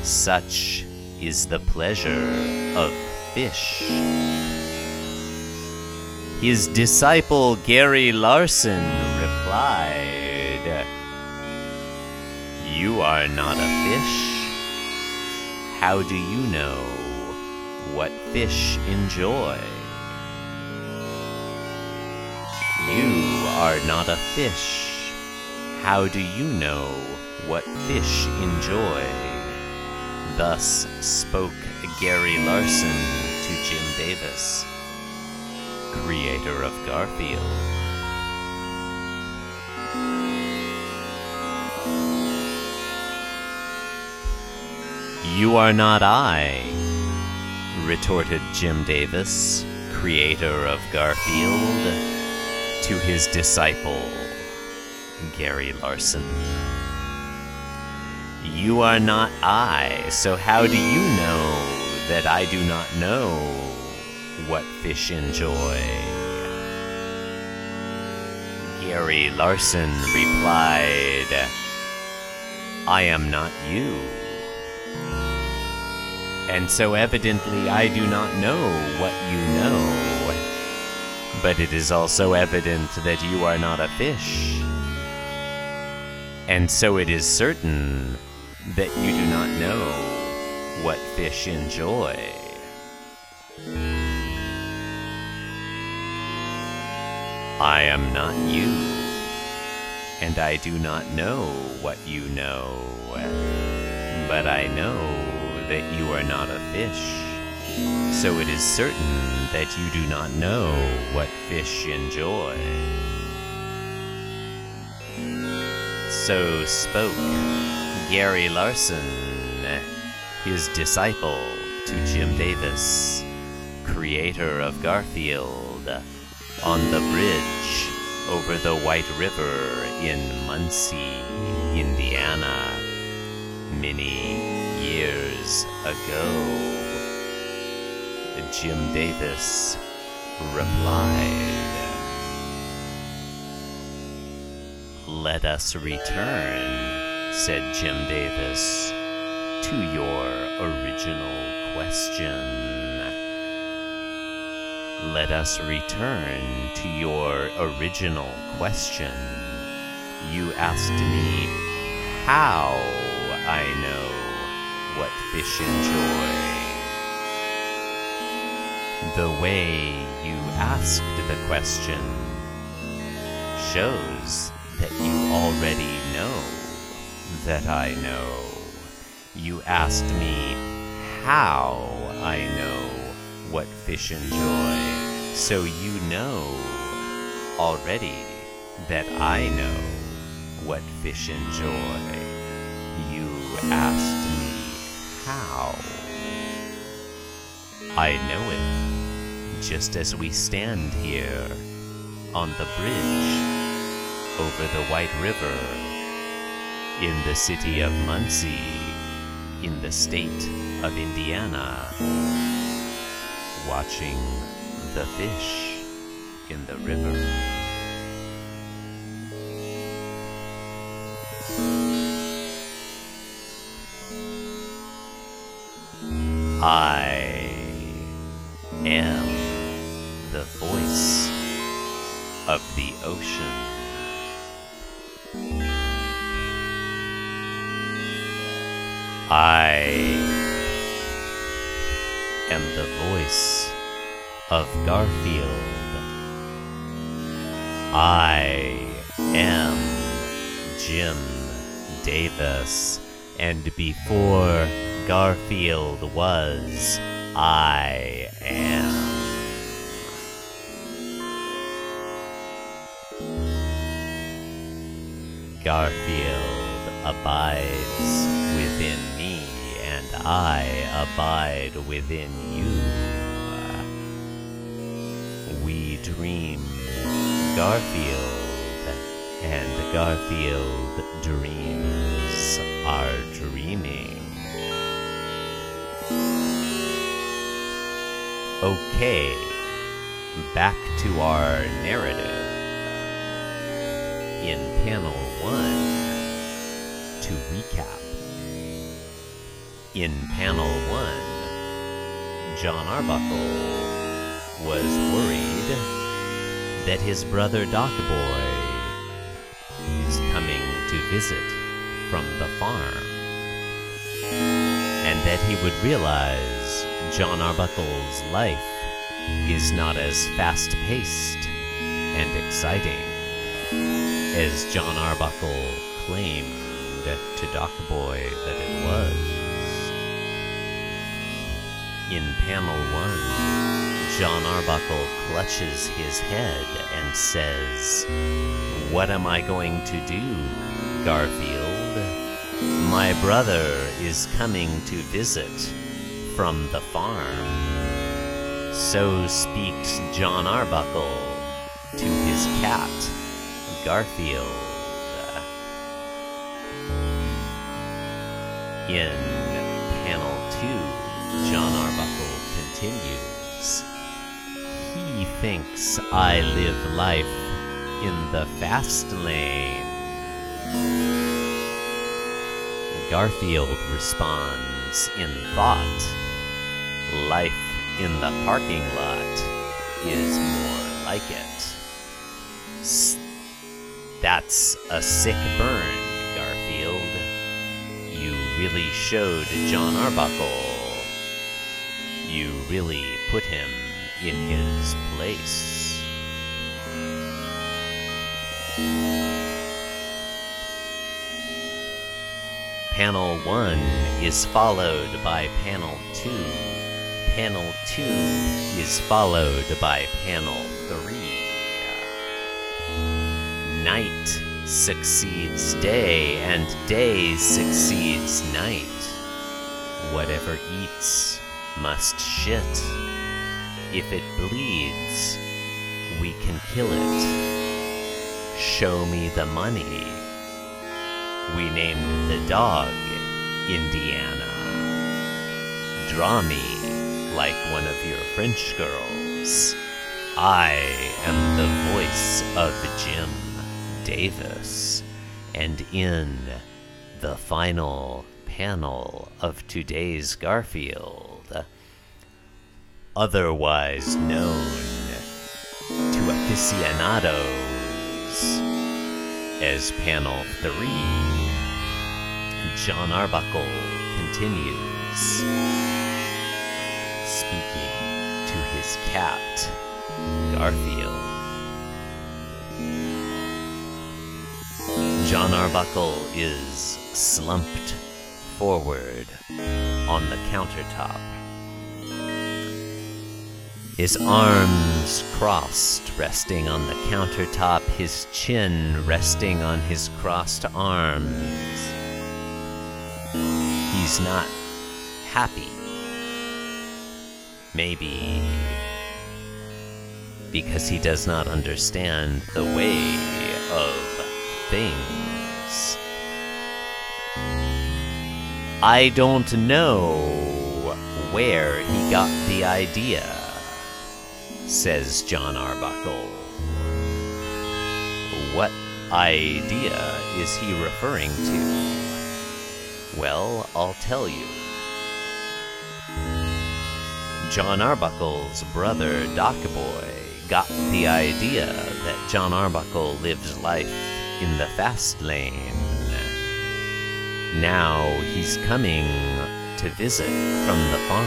Such is the pleasure of fish. His disciple Gary Larson replied, You are not a fish. How do you know what fish enjoy? You are not a fish. How do you know what fish enjoy? Thus spoke Gary Larson to Jim Davis, creator of Garfield. You are not I, retorted Jim Davis, creator of Garfield, to his disciple, Gary Larson. You are not I, so how do you know that I do not know what fish enjoy? Gary Larson replied, I am not you. And so evidently I do not know what you know. But it is also evident that you are not a fish. And so it is certain that you do not know what fish enjoy. I am not you, and I do not know what you know, but I know that you are not a fish. So it is certain that you do not know what fish enjoy. So spoke Gary Larson, his disciple to Jim Davis, creator of Garfield, on the bridge over the White River in Muncie, Indiana, many years ago. Jim Davis replied, Let us return, said Jim Davis, to your original question. Let us return to your original question. You asked me how I know what fish enjoy. The way you asked the question shows that you already know that I know. You asked me how I know what fish enjoy, so you know already that I know what fish enjoy. You asked me how. I know it, just as we stand here on the bridge over the White River in the city of Muncie in the state of Indiana, watching the fish in the river. And before Garfield was, I am. Garfield abides within me, and I abide within you. We dream Garfield, and Garfield dreams our dreaming. Okay, back to our narrative. In panel one, to recap. In panel one, Jon Arbuckle was worried that his brother Doc Boy is coming to visit from the farm, and that he would realize Jon Arbuckle's life is not as fast paced and exciting as Jon Arbuckle claimed to Doc Boy that it was. In panel one, Jon Arbuckle clutches his head and says, What am I going to do, Garfield? My brother is coming to visit from the farm. So speaks Jon Arbuckle to his cat, Garfield. In panel two, Jon Arbuckle continues. He thinks I live life in the fast lane. Garfield responds in thought. Life in the parking lot is more like it. S- that's a sick burn, Garfield. You really showed Jon Arbuckle. You really put him in his place. Panel 1 is followed by Panel 2. Panel 2 is followed by Panel 3. Night succeeds day, and day succeeds night. Whatever eats must shit. If it bleeds, we can kill it. Show me the money. We named the dog Indiana. Draw me like one of your French girls. I am the voice of Jim Davis, and in the final panel of today's Garfield, otherwise known to aficionados as panel 3, Jon Arbuckle continues speaking to his cat, Garfield. Jon Arbuckle is slumped forward on the countertop. His arms crossed, resting on the countertop, his chin resting on his crossed arms. He's not happy. Maybe because he does not understand the way of things. I don't know where he got the idea, says Jon Arbuckle. What idea is he referring to? Well, I'll tell you. Jon Arbuckle's brother, Doc Boy, got the idea that Jon Arbuckle lives life in the fast lane. Now he's coming to visit from the farm,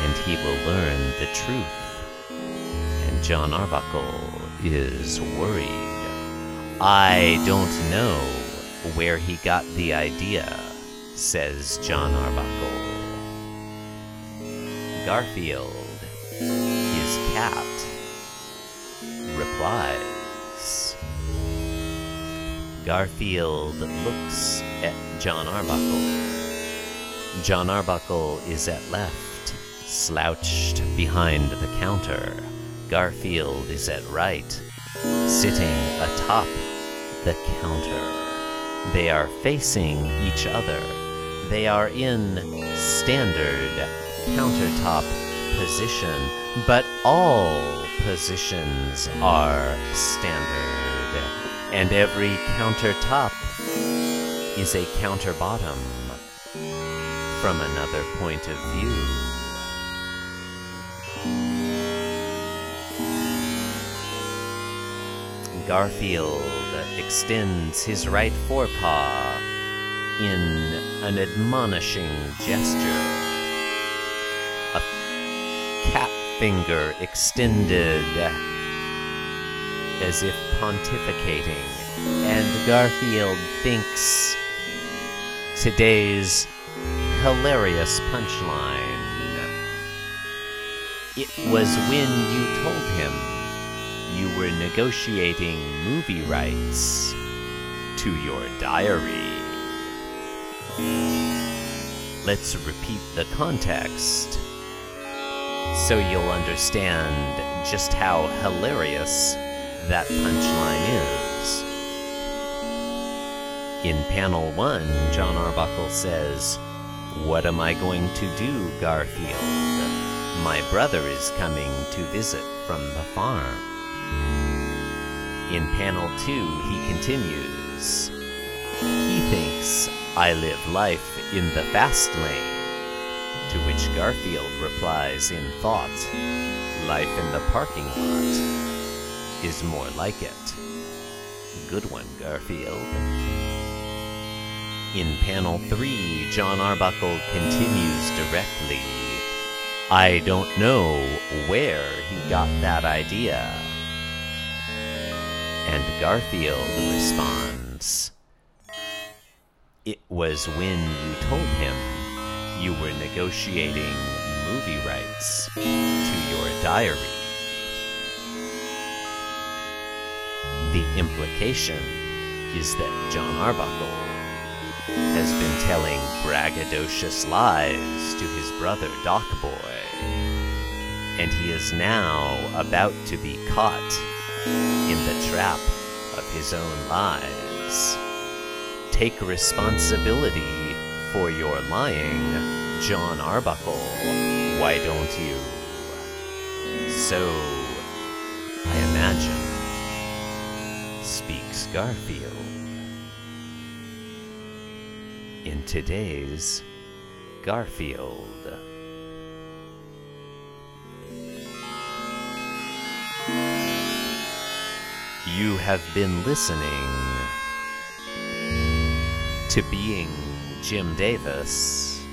and he will learn the truth. And Jon Arbuckle is worried. I don't know where he got the idea, says Jon Arbuckle. Garfield, his cat, replies. Garfield looks at Jon Arbuckle. Jon Arbuckle is at left, slouched behind the counter. Garfield is at right, sitting atop the counter. They are facing each other. They are in standard countertop position, but all positions are standard, and every countertop is a counter bottom from another point of view. Garfield extends his right forepaw in an admonishing gesture. A cat finger extended as if pontificating, and Garfield thinks today's hilarious punchline. It was when you told him you were negotiating movie rights to your diary. Let's repeat the context so you'll understand just how hilarious that punchline is. In panel one, Jon Arbuckle says, What am I going to do, Garfield? My brother is coming to visit from the farm. In panel two, he continues, He thinks I live life in the fast lane. To which Garfield replies in thought, Life in the parking lot is more like it. Good one, Garfield. In panel 3, Jon Arbuckle continues directly. I don't know where he got that idea. And Garfield responds, It was when you told him you were negotiating movie rights to your diary. The implication is that Jon Arbuckle has been telling braggadocious lies to his brother Doc Boy, and he is now about to be caught in the trap of his own lies. Take responsibility for your lying, Jon Arbuckle. Why don't you? So, I imagine, speaks Garfield. In today's Garfield. You have been listening to Being Jim Davis,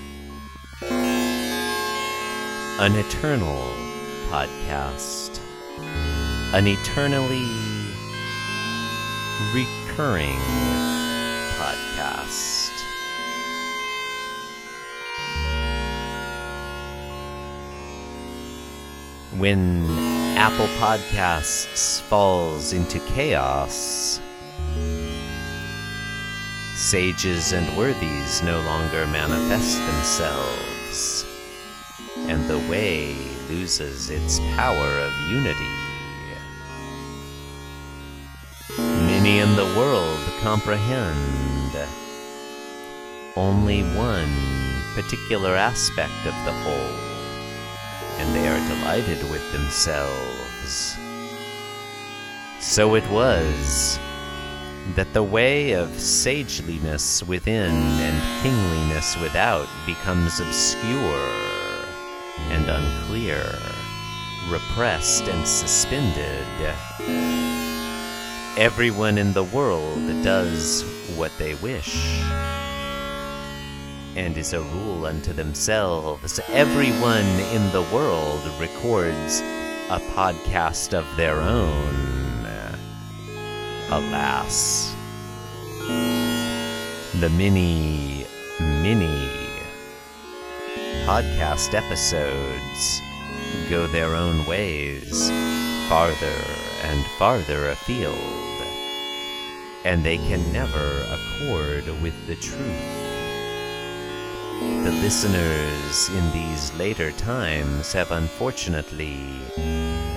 an eternal podcast, an eternally recurring podcast. When Apple Podcasts falls into chaos, sages and worthies no longer manifest themselves, and the way loses its power of unity. Many in the world comprehend only one particular aspect of the whole, and they are delighted with themselves. So it was that the way of sageliness within and kingliness without becomes obscure and unclear, repressed and suspended. Everyone in the world does what they wish and is a rule unto themselves. Everyone in the world records a podcast of their own. Alas, the many, many podcast episodes go their own ways, farther and farther afield, and they can never accord with the truth. The listeners in these later times have unfortunately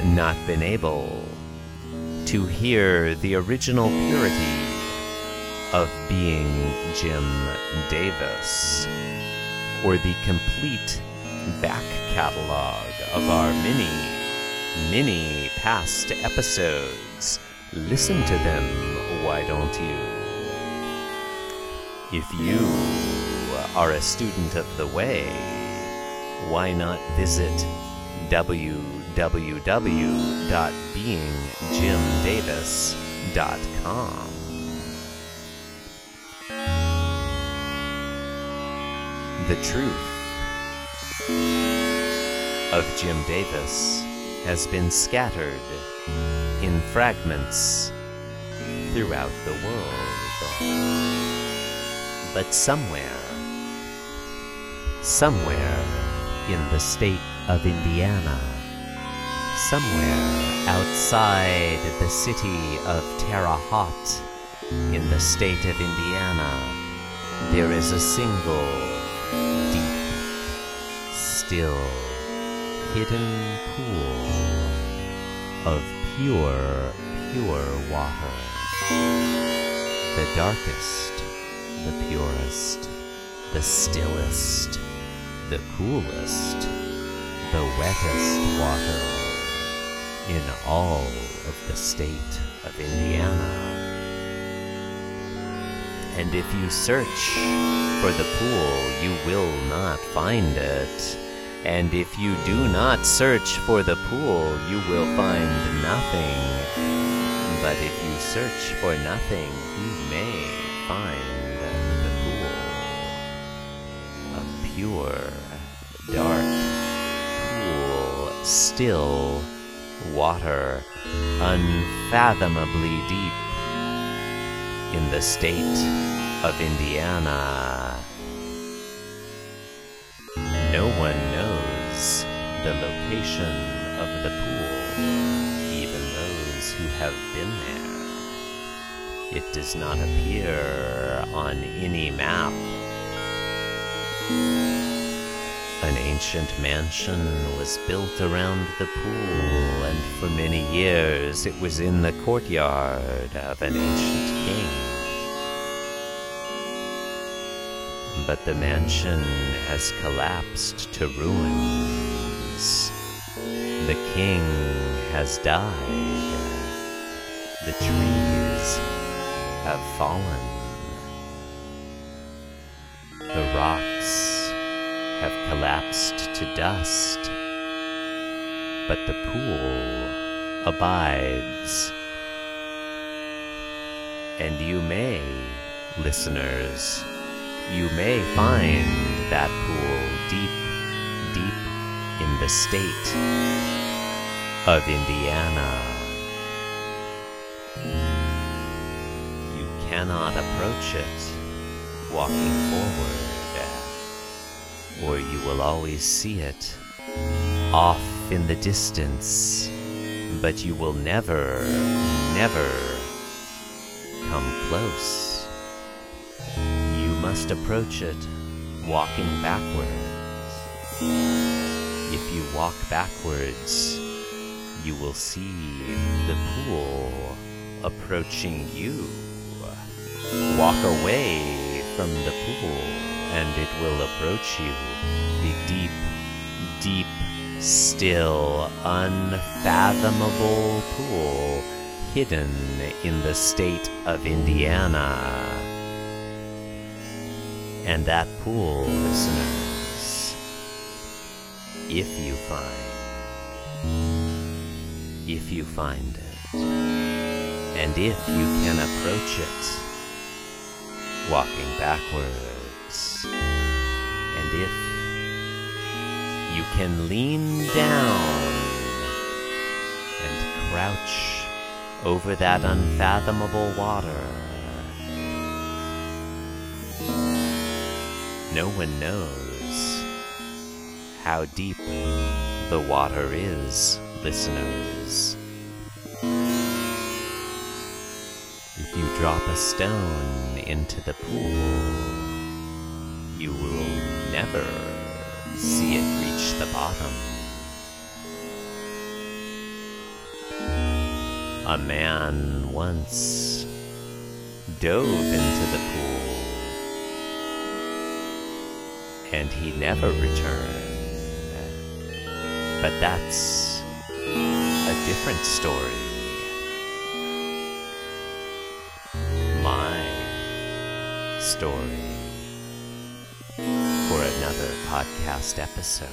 not been able to hear the original purity of being Jim Davis, or the complete back catalog of our many, many past episodes. Listen to them, why don't you? If you are a student of the way, why not visit www.beingjimdavis.com? The truth of Jim Davis has been scattered in fragments throughout the world. But somewhere, somewhere in the state of Indiana, somewhere outside the city of Terre Haute in the state of Indiana, there is a single, deep, still, hidden pool of pure, pure water. The darkest, the purest, the stillest, the coolest, the wettest water in all of the state of Indiana. And if you search for the pool, you will not find it. And if you do not search for the pool, you will find nothing. But if you search for nothing, you may find the pool of pure, dark, cool, still water, unfathomably deep in the state of Indiana. No one knows the location of the pool, even those who have been there. It does not appear on any map. An ancient mansion was built around the pool, and for many years it was in the courtyard of an ancient king. But the mansion has collapsed to ruins. The king has died. The trees have fallen. The rocks have collapsed to dust. But the pool abides. And you may, listeners, you may find that pool deep, deep in the state of Indiana. You cannot approach it walking forward, or you will always see it off in the distance, but you will never, never come close. You must approach it walking backwards. If you walk backwards, you will see the pool approaching you. Walk away from the pool, and it will approach you. The deep, deep, still, unfathomable pool hidden in the state of Indiana. And that pool, listeners, if you find, if you find it, and if you can approach it, walking backwards, and if you can lean down and crouch over that unfathomable water. No one knows how deep the water is, listeners. If you drop a stone into the pool, you will never see it reach the bottom. A man once dove into the pool, and he never returned. But that's a different story. My story for another podcast episode.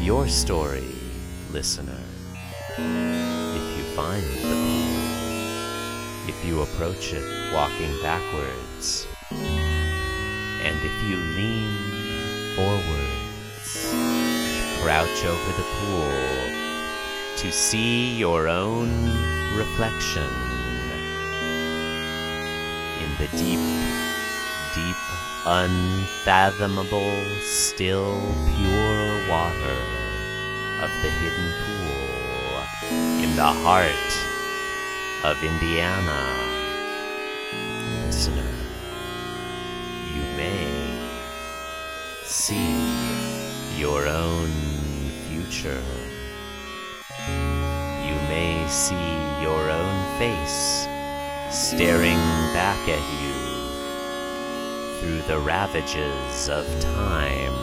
Your story, listener. If you find the pool, if you approach it walking backwards, and if you lean forwards, crouch over the pool to see your own reflection in the deep, deep, unfathomable, still, pure water of the hidden pool in the heart of Indiana. Listener, you may see your own future. You may see your own face staring back at you through the ravages of time.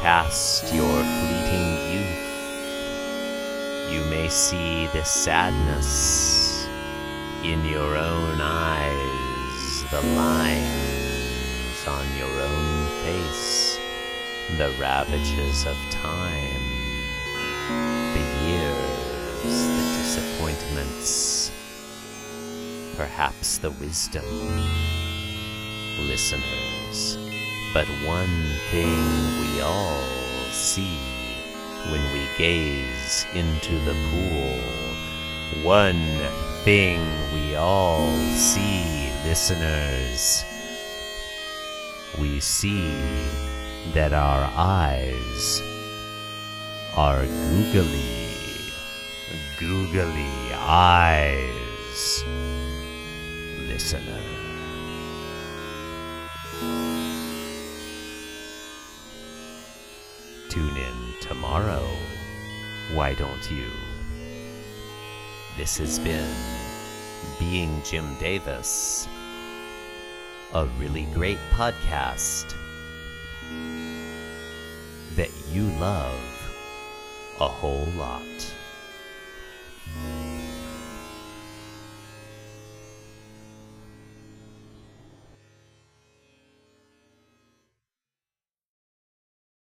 Past your fleeting youth, you may see the sadness in your own eyes, the lines on your own face, the ravages of time, the years, the disappointments, perhaps the wisdom. Listeners, but one thing we all see when we gaze into the pool. One thing we all see, listeners. We see that our eyes are googly googly eyes Tune in tomorrow. Why don't you? This has been Being Jim Davis, a really great podcast that you love a whole lot.